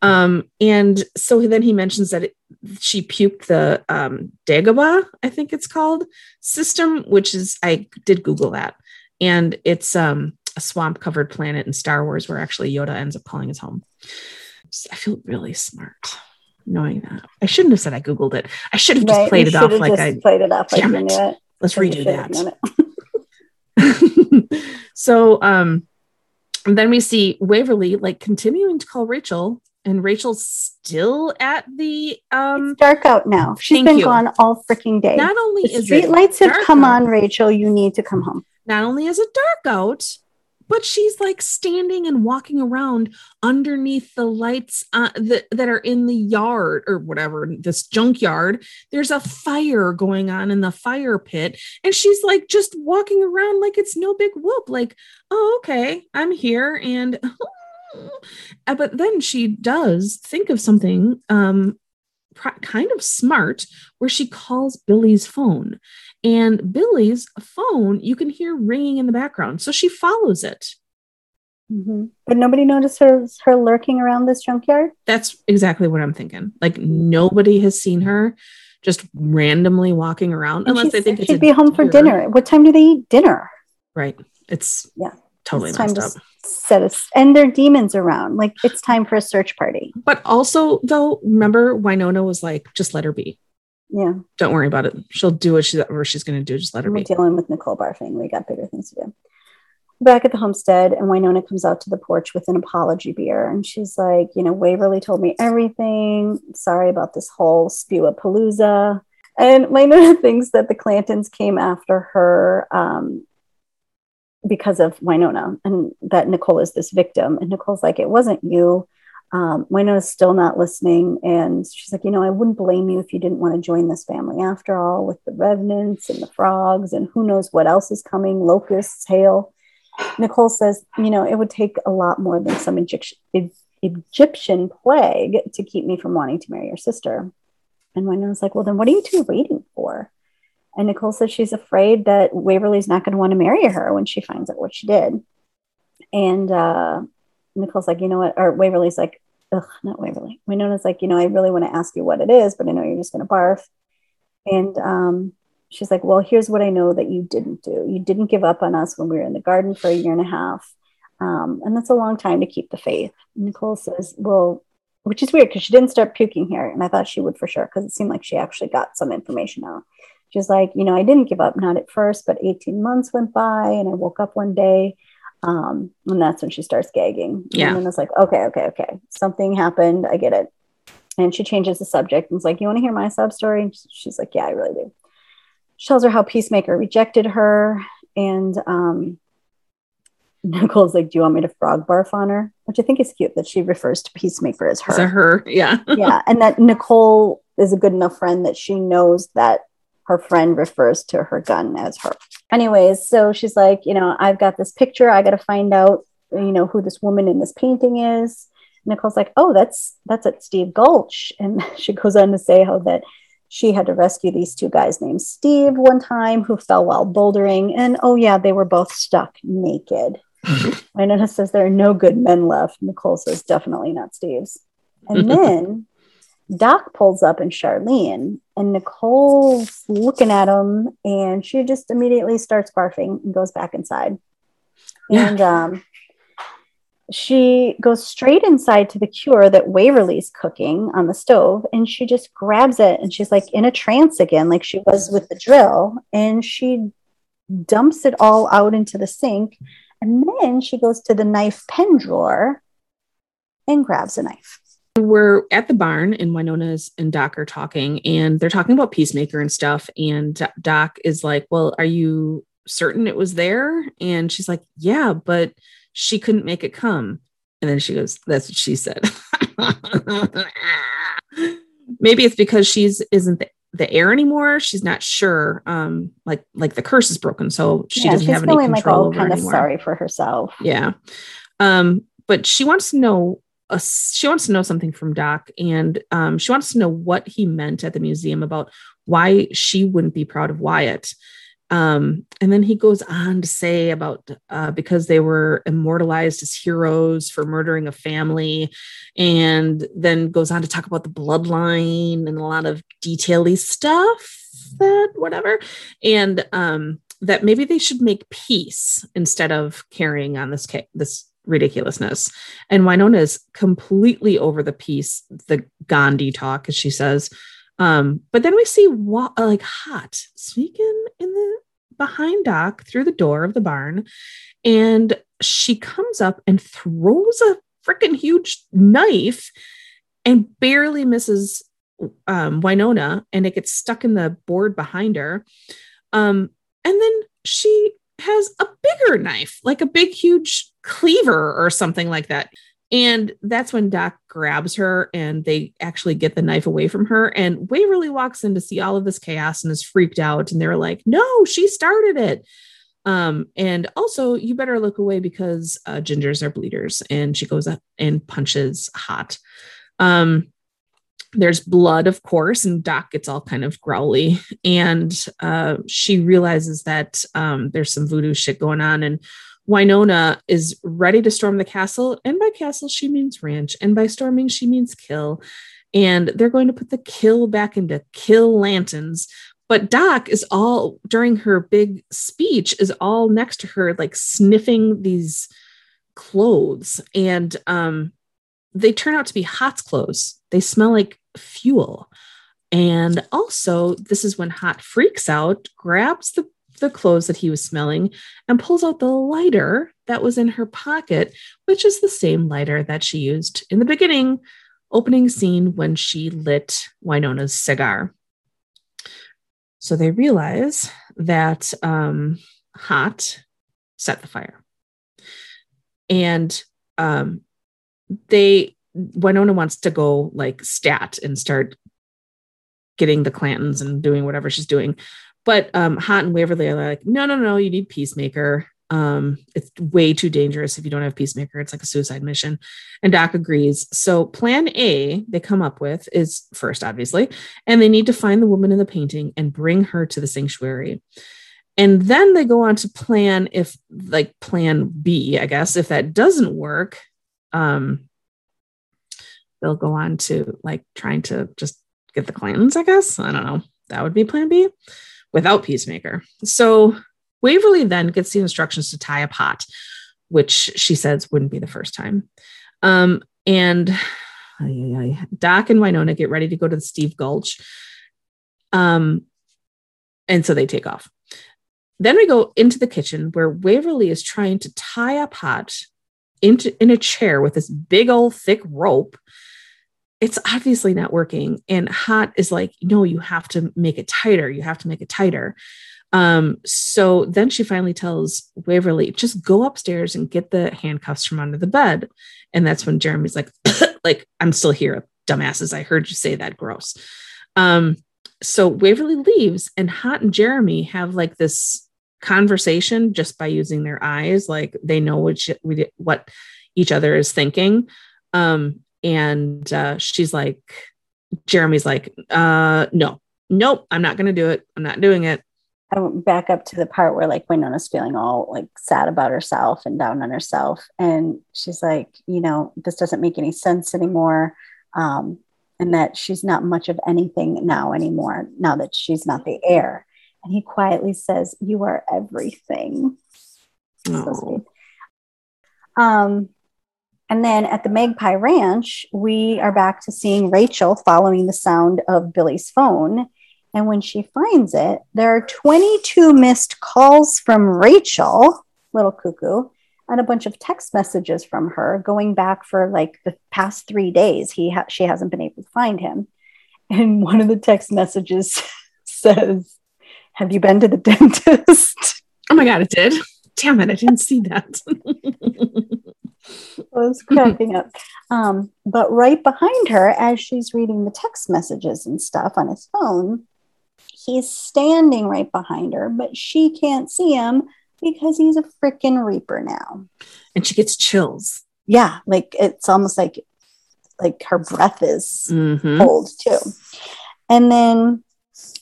Um, and so then he mentions that it, she puked the um, Dagobah, I think it's called, system, which is, I did Google that. And it's um, a swamp covered planet in Star Wars where actually Yoda ends up calling his home. I feel really smart knowing that. I shouldn't have said I Googled it. I should have just right, played it off like I played it off like you knew it. Let's redo that. so um then we see Waverly like continuing to call Rachel and Rachel's still at the um it's dark out now. She's been you. gone all freaking day. Not only the is street lights have come out, on, Rachel, you need to come home. Not only is it dark out, but she's like standing and walking around underneath the lights uh, that, that are in the yard or whatever this junkyard there's a fire going on in the fire pit and she's like just walking around like it's no big whoop like oh okay i'm here and uh, but then she does think of something um kind of smart where she calls Billy's phone and Billy's phone, you can hear ringing in the background. So she follows it. Mm-hmm. But nobody noticed her, her lurking around this junkyard? That's exactly what I'm thinking. Like nobody has seen her just randomly walking around and unless they think she'd be home for dinner. What time do they eat dinner? Right. It's yeah, totally it's messed up. Set us and their demons around. Like it's time for a search party. But also, though, remember Wynonna was like, just let her be. Yeah. Don't worry about it. She'll do what she whatever she's going to do. Just let her be. We're be. dealing with Nicole barfing. We got bigger things to do. Back at the homestead, and Wynonna comes out to the porch with an apology beer, and she's like, "You know, Waverly told me everything. Sorry about this whole spew of palooza." And Wynonna thinks that the Clantons came after her um, because of Wynonna and that Nicole is this victim. And Nicole's like, "It wasn't you." Um, is still not listening. And she's like, you know, I wouldn't blame you if you didn't want to join this family after all, with the revenants and the frogs and who knows what else is coming locusts, hail. Nicole says, you know, it would take a lot more than some Egyptian, Egyptian plague to keep me from wanting to marry your sister. And Wynonna's like, well, then what are you two waiting for? And Nicole says she's afraid that Waverly's not going to want to marry her when she finds out what she did. And uh, Nicole's like, you know what? Or Waverly's like, ugh, not Waverly. Wynonna's like, you know, I really want to ask you what it is, but I know you're just going to barf. And um, she's like, Well, here's what I know that you didn't do. You didn't give up on us when we were in the garden for a year and a half. Um, and that's a long time to keep the faith. Nicole says, Well, which is weird because she didn't start puking here. And I thought she would for sure because it seemed like she actually got some information out. She's like, You know, I didn't give up, not at first, but 18 months went by and I woke up one day. Um, and that's when she starts gagging. Yeah. And then it's like, okay, okay, okay. Something happened. I get it. And she changes the subject and it's like, You want to hear my sub story? And she's like, Yeah, I really do she tells her how Peacemaker rejected her. And um, Nicole's like, Do you want me to frog barf on her? Which I think is cute that she refers to Peacemaker as her. Is it her? Yeah. yeah. And that Nicole is a good enough friend that she knows that her friend refers to her gun as her. Anyways, so she's like, You know, I've got this picture. I got to find out, you know, who this woman in this painting is. Nicole's like, Oh, that's that's at Steve Gulch. And she goes on to say how that she had to rescue these two guys named Steve one time who fell while bouldering. And oh, yeah, they were both stuck naked. Wynonna says there are no good men left. Nicole says definitely not Steve's. And then Doc pulls up in Charlene, and Nicole's looking at him, and she just immediately starts barfing and goes back inside. Yeah. And um, she goes straight inside to the cure that Waverly's cooking on the stove and she just grabs it and she's like in a trance again, like she was with the drill, and she dumps it all out into the sink. And then she goes to the knife pen drawer and grabs a knife. We're at the barn and Wynonna's and Doc are talking and they're talking about Peacemaker and stuff. And Doc is like, Well, are you certain it was there? And she's like, Yeah, but she couldn't make it come. And then she goes, That's what she said. Maybe it's because she's isn't the, the air anymore. She's not sure. Um, like like the curse is broken, so she Yeah, doesn't have any feeling control like all over kind of anymore. sorry for herself. Yeah. Um, but she wants to know uh, she wants to know something from Doc and um, she wants to know what he meant at the museum about why she wouldn't be proud of Wyatt. Um, and then he goes on to say about uh, because they were immortalized as heroes for murdering a family, and then goes on to talk about the bloodline and a lot of detaily stuff that whatever, and um, that maybe they should make peace instead of carrying on this ca- this ridiculousness. And Wynonna is completely over the piece, the Gandhi talk, as she says. Um, but then we see wa- like Haught sneaking in the behind Doc through the door of the barn, and she comes up and throws a freaking huge knife and barely misses um, Wynonna, and it gets stuck in the board behind her. Um, and then she has a bigger knife, like a big, huge cleaver or something like that. And that's when Doc grabs her and they actually get the knife away from her. And Waverly walks in to see all of this chaos and is freaked out. And they're like, no, she started it. Um, and also, you better look away because uh, gingers are bleeders. And she goes up and punches Haught. Um, there's blood, of course, and Doc gets all kind of growly. And uh, she realizes that um, there's some voodoo shit going on. And Wynonna is ready to storm the castle. And by castle, she means ranch. And by storming, she means kill. And they're going to put the kill back into kill lanterns. But Doc is all during her big speech, is all next to her, like sniffing these clothes. And um, they turn out to be Haught's clothes. They smell like fuel. And also, this is when Haught freaks out, grabs the, the clothes that he was smelling, and pulls out the lighter that was in her pocket, which is the same lighter that she used in the beginning opening scene when she lit Wynonna's cigar. So they realize that um, Haught set the fire. And um, they Wynonna wants to go like stat and start getting the Clantons and doing whatever she's doing. But um, Haught and Waverly are like, no, no, no, you need Peacemaker. Um, it's way too dangerous if you don't have Peacemaker. It's like a suicide mission. And Doc agrees. So plan A they come up with is first, obviously, and they need to find the woman in the painting and bring her to the sanctuary. And then they go on to plan if like plan B, I guess, if that doesn't work, um, they'll go on to like trying to just get the Clantons, I guess. I don't know. That would be plan B. without Peacemaker. So Waverly then gets the instructions to tie a pot, which she says wouldn't be the first time. Um, and Doc and Wynonna get ready to go to the Steve Gulch. Um, and so they take off. Then we go into the kitchen where Waverly is trying to tie a pot into in a chair with this big old thick rope. It's obviously not working. And Haught is like, no, you have to make it tighter. You have to make it tighter. Um, so then she finally tells Waverly, just go upstairs and get the handcuffs from under the bed. And that's when Jeremy's like, like, I'm still here, dumbasses. I heard you say that gross. Um, so Waverly leaves, and Haught and Jeremy have like this conversation just by using their eyes. Like they know which what each other is thinking. Um, and uh, she's like, Jeremy's like, uh, no, nope, I'm not going to do it. I'm not doing it. I went back up to the part where like Wynonna's feeling all like sad about herself and down on herself. And she's like, you know, this doesn't make any sense anymore. Um, and that she's not much of anything now anymore, now that she's not the heir. And he quietly says, You are everything. So. Um, and then at the Magpie Ranch, we are back to seeing Rachel following the sound of Billy's phone. And when she finds it, there are 22 missed calls from Rachel, little cuckoo, and a bunch of text messages from her going back for like the past three days. He ha- she hasn't been able to find him. And one of the text messages says, Have you been to the dentist? Oh my God, it did. Damn it, I didn't see that. I was cracking up. Um, but right behind her, as she's reading the text messages and stuff on his phone, He's standing right behind her, but she can't see him because he's a freaking reaper now. And she gets chills. Yeah, like it's almost like like her breath is mm-hmm. cold too. And then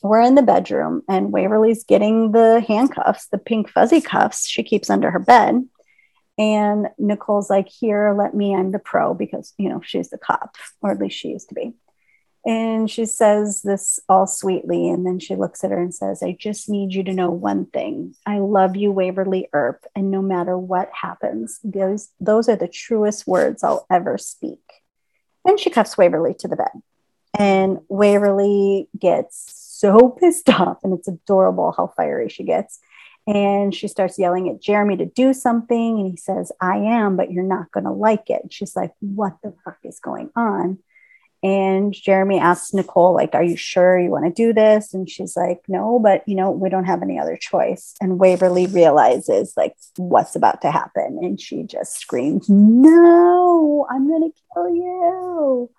we're in the bedroom and Waverly's getting the handcuffs, the pink fuzzy cuffs she keeps under her bed. And Nicole's like, Here, let me, I'm the pro because, you know, she's the cop, or at least she used to be. And she says this all sweetly. And then she looks at her and says, I just need you to know one thing. I love you, Waverly Earp. And no matter what happens, those, those are the truest words I'll ever speak. And she cuffs Waverly to the bed. And Waverly gets so pissed off. And it's adorable how fiery she gets. And she starts yelling at Jeremy to do something. And he says, I am, but you're not going to like it. And she's like, What the fuck is going on? And Jeremy asks Nicole, like, are you sure you want to do this? And she's like, no, but you know, we don't have any other choice. And Waverly realizes like what's about to happen. And she just screams, no, I'm going to kill you.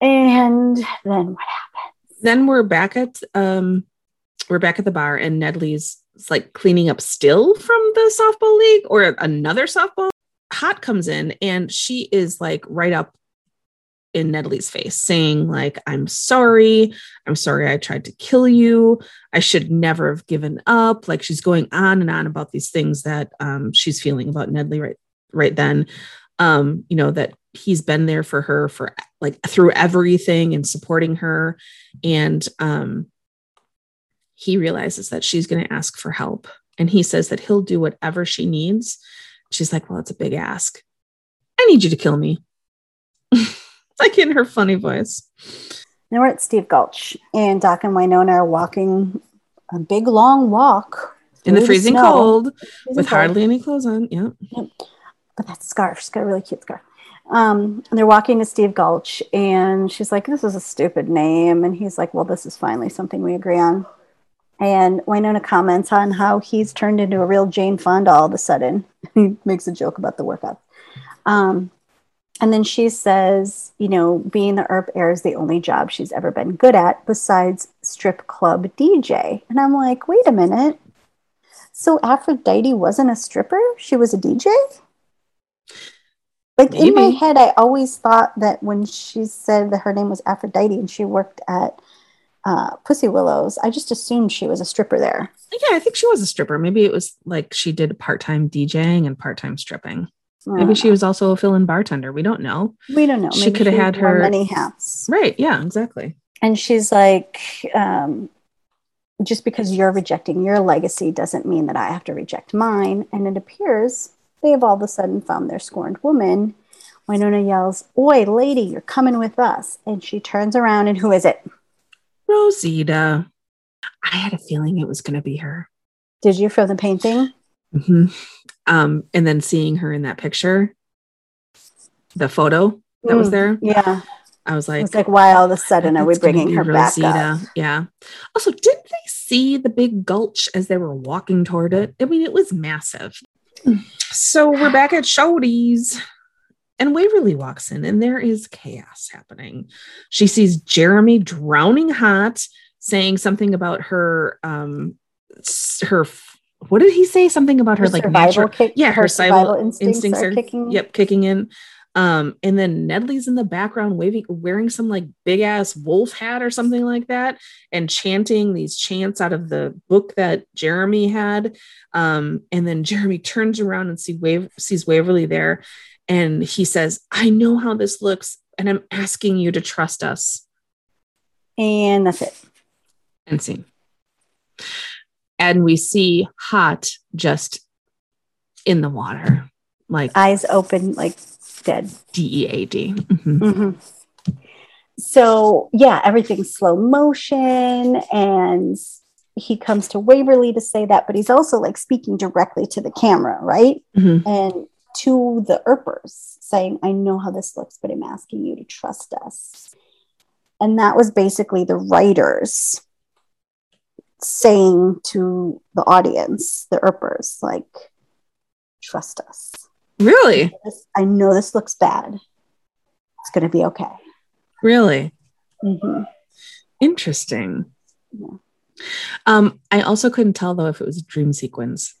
And then what happens? Then we're back at, um, we're back at the bar and Nedley's like cleaning up still from the softball league or another softball. Haught comes in and she is like right up in Nedley's face, saying, like, I'm sorry. I'm sorry I tried to kill you. I should never have given up. Like she's going on and on about these things that um, she's feeling about Nedley right right then. Um, you know, that he's been there for her for like through everything and supporting her. And um, he realizes that she's going to ask for help. And he says that he'll do whatever she needs. She's like, Well, it's a big ask. I need you to kill me. like in her funny voice. Now we're at Steve Gulch, and Doc and Wynonna are walking a big long walk in the freezing cold freezing with cold. hardly any clothes on. Yeah. Yep. But that scarf, she's got a really cute scarf. Um, they're walking to Steve Gulch, and she's like, This is a stupid name. And he's like, Well, this is finally something we agree on. And Wynonna comments on how he's turned into a real Jane Fonda all of a sudden. he makes a joke about the workout. Um, and then she says, you know, being the Earp heir is the only job she's ever been good at besides strip club DJ. And I'm like, wait a minute. So Aphrodite wasn't a stripper? She was a DJ? Like Maybe. in my head, I always thought that when she said that her name was Aphrodite and she worked at uh, Pussy Willows, I just assumed she was a stripper there. Yeah, I think she was a stripper. Maybe it was like she did part time DJing and part time stripping. Maybe she was also a fill-in bartender. We don't know. We don't know. She could have had her many hats. Right. Yeah. Exactly. And she's like, um, just because you're rejecting your legacy doesn't mean that I have to reject mine. And it appears they have all of a sudden found their scorned woman. Wynonna yells, Oi, lady, you're coming with us. And she turns around, and who is it? Rosita. I had a feeling it was going to be her. Did you feel the painting? hmm Um, and then seeing her in that picture, the photo that was Mm, there, Yeah. I was like, It's like, why all of a sudden are we bringing her back up? Rosita. Yeah. Also, didn't they see the big gulch as they were walking toward it? I mean, it was massive. So we're back at Shorty's. And Waverly walks in, and there is chaos happening. She sees Jeremy drowning Haught, saying something about her, um, her. What did he say? Something about her, Her like survival natural, kick, yeah, her survival instincts, instincts are, are- kicking. Yep, kicking in. Um, and then Nedley's in the background waving, wearing some like big ass wolf hat or something like that, and chanting these chants out of the book that Jeremy had. Um, and then Jeremy turns around and see Wave sees Waverly there, and he says, I know how this looks, and I'm asking you to trust us. And that's it. And scene. And we see Haught just in the water, like Eyes open, like dead. D E A D. Mhm. Mhm. So yeah, everything's slow motion, and he comes to Waverly to say that, but he's also like speaking directly to the camera, right? Mhm. And to the Earpers saying, "I know how this looks, but I'm asking you to trust us." And that was basically the writers saying to the audience, the Earpers, like, "Trust us." Really? This- I know this looks bad. It's going to be okay. Really? Mhm. Interesting. Yeah. Um, I also couldn't tell though if it was a dream sequence.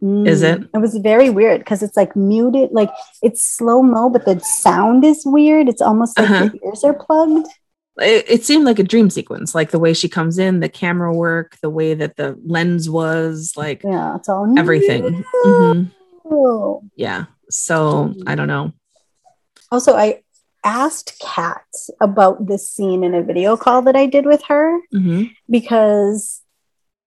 Is it? Mm. It was very weird because it's like muted, like it's slow mo, but the sound is weird. It's almost like Uh-huh. your ears are plugged. It, it seemed like a dream sequence, like the way she comes in, the camera work, the way that the lens was, like Yeah, it's all everything. Mhm. Yeah. So I don't know. Also, I asked Kat about this scene in a video call that I did with her Mhm. because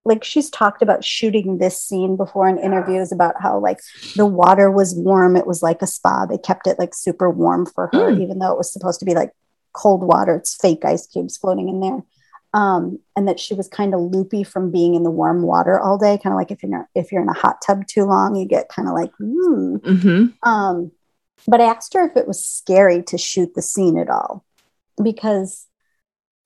like she's talked about shooting this scene before in interviews about how like the water was warm it was like a spa they kept it like super warm for her Mm. even though it was supposed to be like cold water it's fake ice cubes floating in there um, and that she was kind of loopy from being in the warm water all day kind of like if you're not, if you're in a hot tub too long you get kind of like hmm Mhm. um, but I asked her if it was scary to shoot the scene at all. Because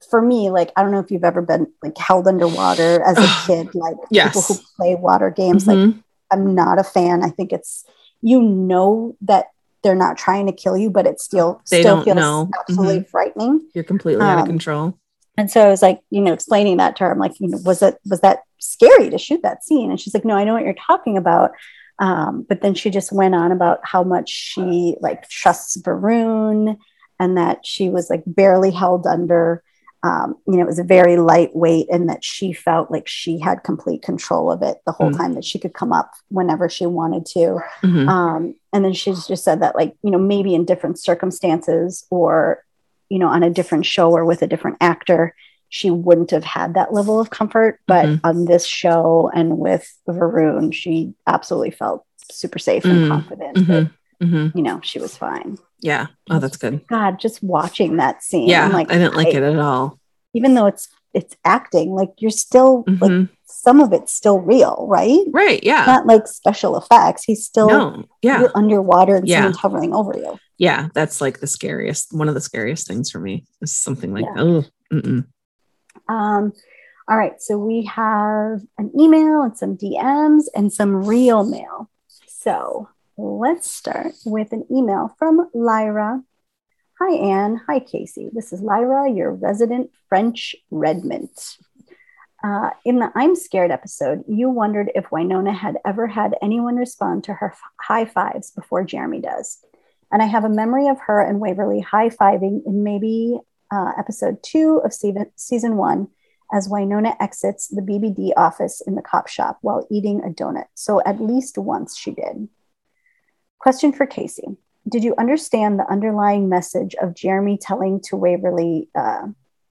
for me, like, I don't know if you've ever been like held underwater as a kid, like Yes. people who play water games. Like, Mhm. I'm not a fan. I think it's, you know, that they're not trying to kill you, but it still, They still feels know. absolutely frightening. You're completely out of Um, control. And so I was like, you know, explaining that to her. I'm like, you know, was it was that scary to shoot that scene? And she's like, no, I know what you're talking about. Um, but then she just went on about how much she like trusts Varun and that she was like barely held under. Um, you know, it was a very lightweight and that she felt like she had complete control of it the whole Mm. time that she could come up whenever she wanted to. Mhm. Um, and then she's just said that, like, you know, maybe in different circumstances or, you know, on a different show or with a different actor, she wouldn't have had that level of comfort. But Mhm. on this show and with Varun, she absolutely felt super safe and Mm. confident that, Mhm. Mhm. you know, she was fine. Yeah. Oh, that's good. God, just watching that scene. Yeah. I'm like, I didn't like I- it at all. Even though it's, it's acting, like you're still, like, Mhm. some of it's still real, right? Right. Yeah. Not like special effects. He's still no. Yeah. underwater and Yeah. someone's hovering over you. yeah that's like the scariest one of the scariest things for me is something like Yeah. oh mm-mm. Um, all right, so we have an email and some DMs and some real mail. So let's start with an email from Lyra. Hi, Anne. Hi, Casey. This is Lyra, your resident French Redmond. Uh, in the I'm Scared episode, you wondered if Wynonna had ever had anyone respond to her f- high fives before Jeremy does. And I have a memory of her and Waverly high fiving in maybe uh, episode two of season, season one as Wynonna exits the BBD office in the cop shop while eating a donut. So at least once she did. Question for Casey Did you understand the underlying message of Jeremy telling to Waverly, uh,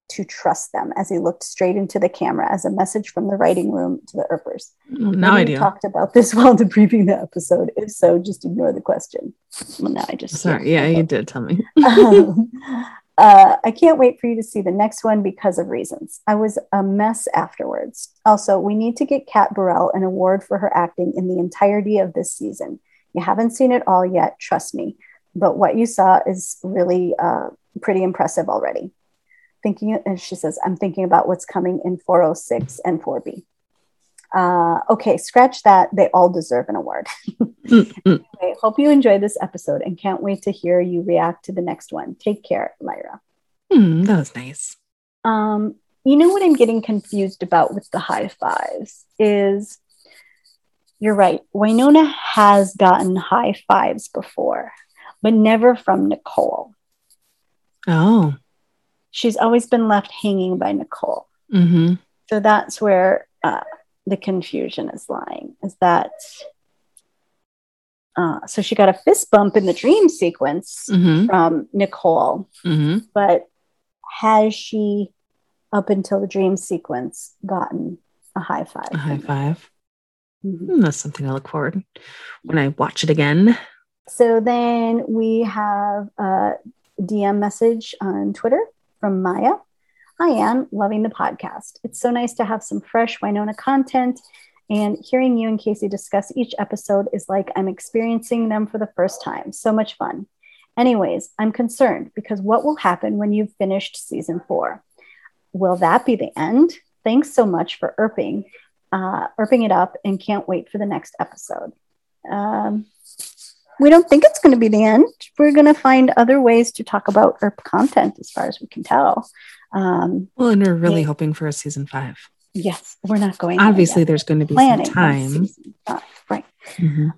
to trust them as he looked straight into the camera as a message from the writing room to the Earpers. Now I do. talked about this while debriefing the episode. If so, just ignore the question. Well, now I just Sorry. Yeah, you did tell me. um, uh, I can't wait for you to see the next one because of reasons. I was a mess afterwards. Also, we need to get Kat Barrell an award for her acting in the entirety of this season. You haven't seen it all yet, trust me, but what you saw is really uh, pretty impressive already. Thinking, and she says, I'm thinking about what's coming in 406 and 4B. Uh, okay, scratch that. They all deserve an award. anyway, hope you enjoy this episode and can't wait to hear you react to the next one. Take care, Lyra. Hmm, that was nice. Um, you know what I'm getting confused about with the high fives is you're right. Wynonna has gotten high fives before, but never from Nicole. Oh. She's always been left hanging by Nicole. Mm-hmm. So that's where uh, the confusion is lying is that uh, so she got a fist bump in the dream sequence Mm-hmm. from Nicole, Mm-hmm. but has she, up until the dream sequence, gotten a high five? A high five. Mhm. Hmm, that's something I look forward when I watch it again. So then we have a DM message on Twitter from Maya. Hi, Anne, loving the podcast. It's so nice to have some fresh Wynonna content. And hearing you and Casey discuss each episode is like I'm experiencing them for the first time. So much fun. Anyways, I'm concerned because what will happen when you've finished season four? Will that be the end? Thanks so much for Earping, uh, Earping it up, and can't wait for the next episode. Um, we don't think it's going to be the end. We're going to find other ways to talk about Earp content as far as we can tell. Um, Well, and we're really Yeah. hoping for a season five. yes, we're not going Obviously, there's going to be planning some time. five, right. Mhm.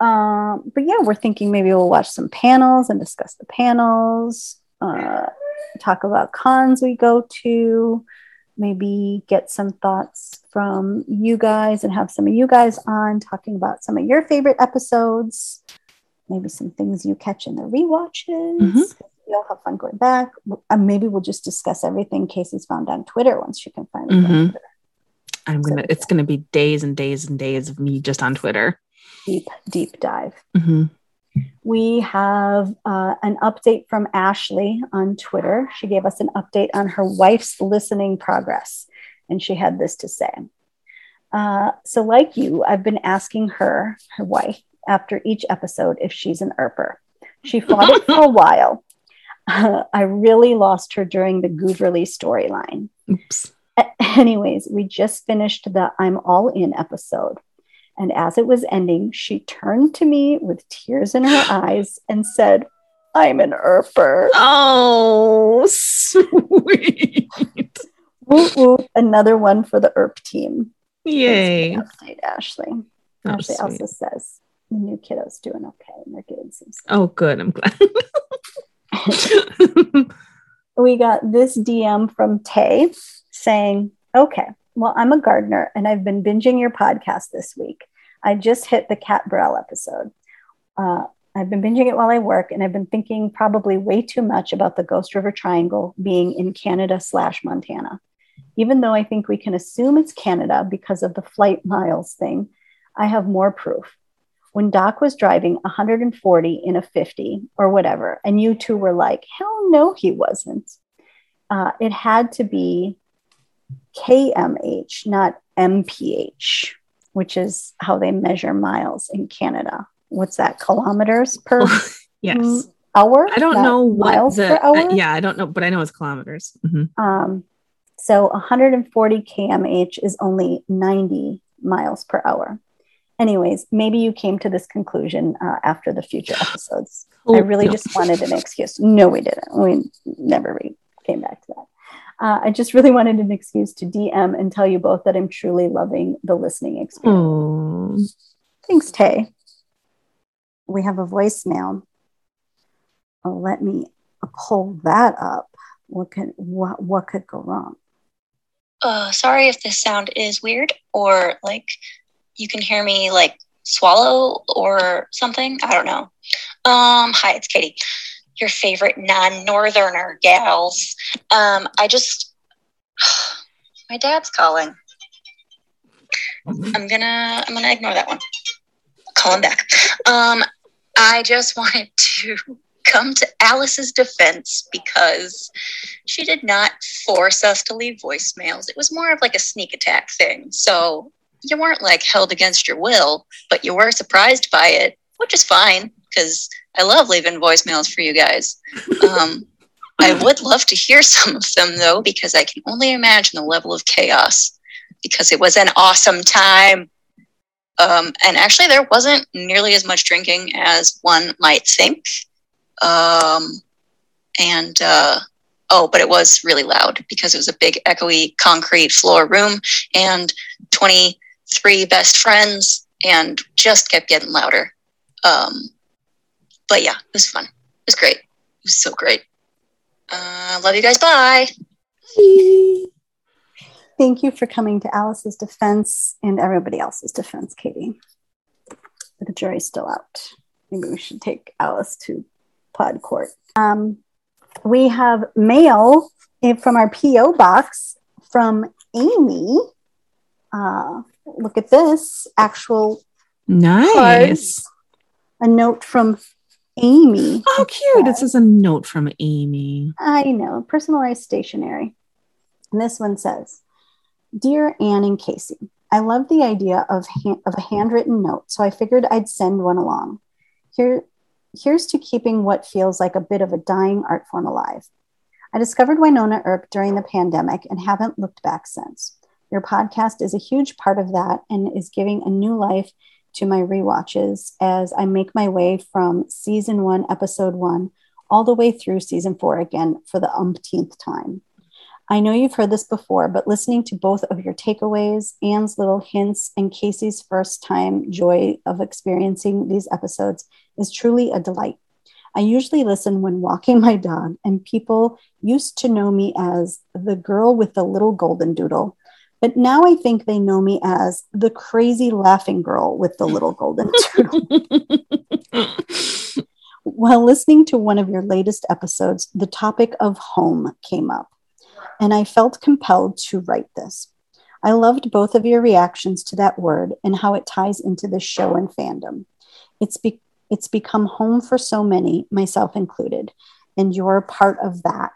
Um, but yeah, we're thinking maybe we'll watch some panels and discuss the panels, uh, talk about cons we go to, maybe get some thoughts from you guys and have some of you guys on talking about some of your favorite episodes, maybe some things you catch in the rewatches. Mhm. We all have fun going back. Uh, maybe we'll just discuss everything Casey's found on Twitter once she can find Mhm. Twitter. I'm gonna. It's gonna be days and days and days of me just on Twitter. Deep, deep dive. hmm We have uh, an update from Ashley on Twitter. She gave us an update on her wife's listening progress, and she had this to say. Uh, so, like you, I've been asking her, her wife, after each episode if she's an Earper. She fought it for a while. Uh, I really lost her during the Gooverly storyline. Anyways, we just finished the I'm All In episode. And as it was ending, she turned to me with tears in her eyes and said, I'm an Earper. Oh, sweet. Woo woo. Another one for the Earp team. Yay. Thanks for the Update, Ashley. Oh, Ashley sweet. also says the new kiddo's doing okay and they're getting some stuff. Oh, good. I'm glad. we got this DM from Tay saying, Okay, well, I'm a gardener and I've been binging your podcast this week. I just hit the Kat Barrell episode. Uh, I've been binging it while I work and I've been thinking probably way too much about the Ghost River Triangle being in Canada slash Montana. Even though I think we can assume it's Canada because of the flight miles thing, I have more proof. When Doc was driving 140 in a 50 or whatever, and you two were like, hell no, he wasn't. Uh, it had to be KMH, not MPH, which is how they measure miles in Canada. What's that? Kilometers per yes. hour? I don't know what miles the. per hour. uh, yeah, I don't know, but I know it's kilometers. Mhm. Um, so 140 kmh is only 90 miles per hour. Anyways, maybe you came to this conclusion uh, after the future episodes. I Oh, really no. just wanted an excuse. No, we didn't. We never re- came back to that. Uh, I just really wanted an excuse to DM and tell you both that I'm truly loving the listening experience. Oh, Thanks, Tay. We have a voicemail. Oh, let me pull that up. What could what what could go wrong? Uh, sorry if this sound is weird or like you can hear me like swallow or something. I don't know. Um, hi, it's Katie, your favorite non-northerner gals. Um, I just My dad's calling. I'm gonna I'm gonna ignore that one. Call him back. Um, I just wanted to come to Alice's defense because she did not force us to leave voicemails. It was more of like a sneak attack thing. So you weren't like held against your will, but you were surprised by it, which is fine because I love leaving voicemails for you guys. Um, I would love to hear some of them though, because I can only imagine the level of chaos because it was an awesome time. Um, and actually, there wasn't nearly as much drinking as one might think. Um, and uh, oh, but it was really loud because it was a big, echoey concrete floor room and 23 best friends and just kept getting louder. Um, but yeah, it was fun. It was great. It was so great. Uh, love you guys. Bye. Thank you for coming to Alice's defense and everybody else's defense, Katie. The jury's still out. Maybe we should take Alice to pod court. Um, we have mail from our PO box from Amy. Uh, look at this actual Nice. cards. A note from Amy. Oh, cute. This is a note from Amy. I know, personalized stationery. And this one says, Dear Anne and Casey, I love the idea of, of a handwritten note, so I figured I'd send one along. Here, here's to keeping what feels like a bit of a dying art form alive. I discovered Wynonna Earp during the pandemic and haven't looked back since. Your podcast is a huge part of that and is giving a new life to my rewatches as I make my way from season one, episode one, all the way through season four again for the umpteenth time. I know you've heard this before, but listening to both of your takeaways, Anne's little hints, and Casey's first time joy of experiencing these episodes is truly a delight. I usually listen when walking my dog, and people used to know me as the girl with the little golden doodle. But now I think they know me as the crazy laughing girl with the little golden turtle. While listening to one of your latest episodes, the topic of home came up, and I felt compelled to write this. I loved both of your reactions to that word and how it ties into the show and fandom. It's, be- it's become home for so many, myself included, and you're part of that.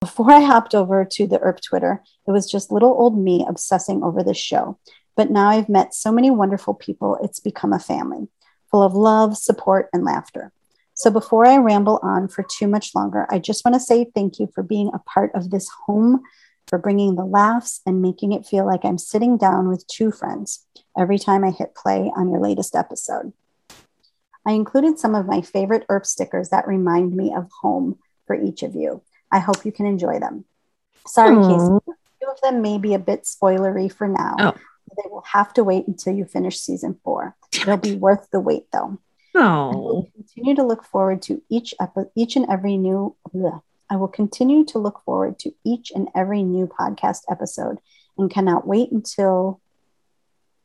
Before I hopped over to the Earp Twitter, it was just little old me obsessing over this show. But now I've met so many wonderful people, it's become a family full of love, support, and laughter. So before I ramble on for too much longer, I just want to say thank you for being a part of this home, for bringing the laughs and making it feel like I'm sitting down with two friends every time I hit play on your latest episode. I included some of my favorite Earp stickers that remind me of home for each of you. I hope you can enjoy them. Sorry, Aw. Casey. A few of them may be a bit spoilery for now. Oh. They will have to wait until you finish season four. It'll be worth the wait, though. I Oh, will continue to look forward to each epi- each and every new. bleh. I will continue to look forward to each and every new podcast episode, and cannot wait until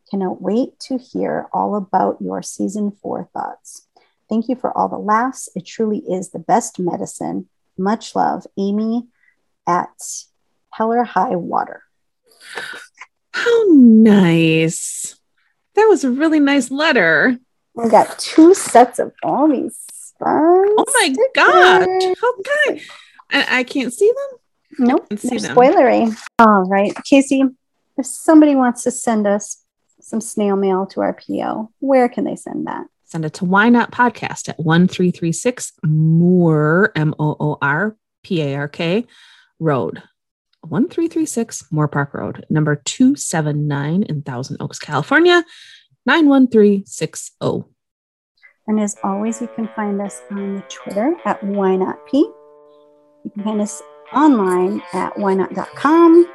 cannot wait to hear all about your season four thoughts. Thank you for all the laughs. It truly is the best medicine. Much love, Amy at Heller High Water. how nice. That was a really nice letter. We got two sets of all these fun. Oh my stickers. How kind. I, I can't see them. Nope, see they're them. spoilery. All right, Casey, if somebody wants to send us some snail mail to our PO, where can they send that? Send it to Why Not Podcast at 1336 Moore, M O O R P A R K Road. 1336 Moorpark Road, number 279 in Thousand Oaks, California, 91360. And as always, you can find us on the Twitter at why not P. You can find us online at whynot.com.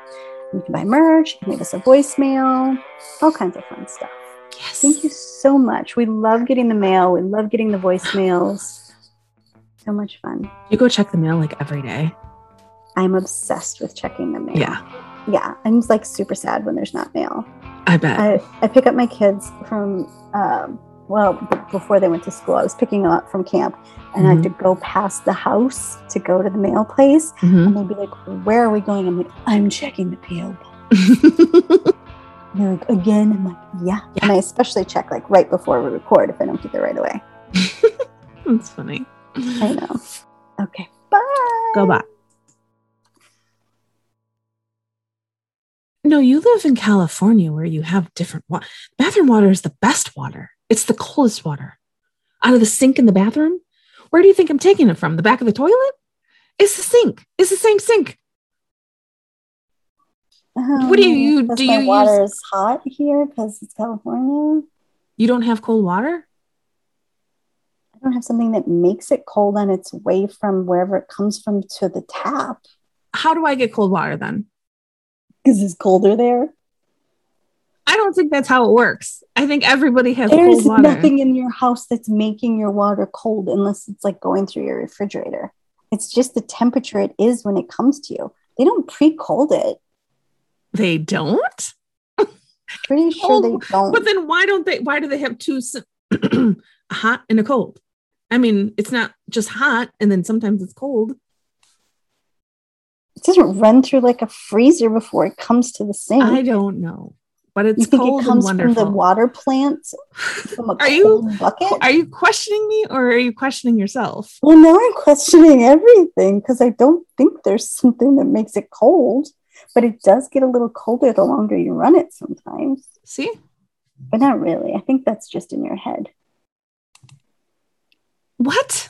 You can buy merch, you can leave us a voicemail, all kinds of fun stuff. Yes. Thank you so much. We love getting the mail. We love getting the voicemails. So much fun. You go check the mail like every day. I'm obsessed with checking the mail. Yeah, Yeah. I'm like super sad when there's not mail. I bet. I, I pick up my kids from um, well, before they went to school, I was picking them up from camp and I had to go past the house to go to the mail place. Mhm. And they'd be like, Where are we going? I'm like, I'm checking the PO box. And they're like, Again? I'm like, yeah. And I especially check like right before we record if I don't get there right away. That's funny. I know. Okay. Bye. Go back. No, you live in California where you have different water. Bathroom water is the best water. It's the coldest water. Out of the sink in the bathroom, where do you think I'm taking it from? The back of the toilet? It's the sink. It's the same sink. What do you- um, you- do you water is hot here because it's California. You don't have cold water? I don't have something that makes it cold on its way from wherever it comes from to the tap. How do I get cold water then? Because it's colder there. I don't think that's how it works. I think everybody has There's nothing in your house that's making your water cold unless it's like going through your refrigerator. It's just the temperature it is when it comes to you. They don't pre-cold it. They don't? Pretty sure Oh, they don't. But then why don't they? Why do they have two hot and a cold? I mean, it's not just hot and then sometimes it's cold. it doesn't run through like a freezer before it comes to the sink. I don't know, but it's you cold it comes and from the water plant from a Are you- bucket? Are you questioning me or are you questioning yourself? well, now I'm questioning everything because I don't think there's something that makes it cold, but it does get a little colder the longer you run it sometimes. See, But not really. I think that's just in your head. what?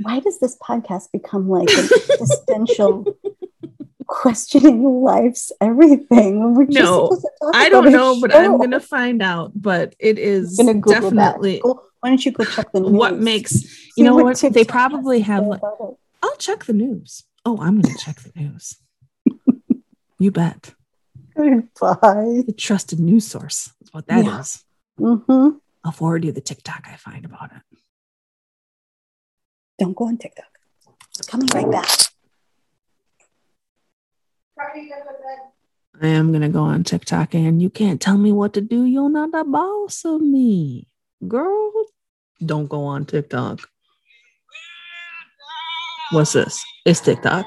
Why does this podcast become like an existential questioning life's everything? We're just No, supposed to talk I don't know, but I'm gonna find out. But it is gonna definitely. Go- why don't you go check the news? what makes See you know what they probably have. like- I'll check the news. Oh, I'm gonna check the news. you bet. Goodbye. The trusted news source is what that is. Yeah. hmm I'll forward you the TikTok I find about it. Don't go on TikTok. Coming right back. I am gonna go on TikTok and you can't tell me what to do. You're not the boss of me. Girl, don't go on TikTok. What's this? It's TikTok.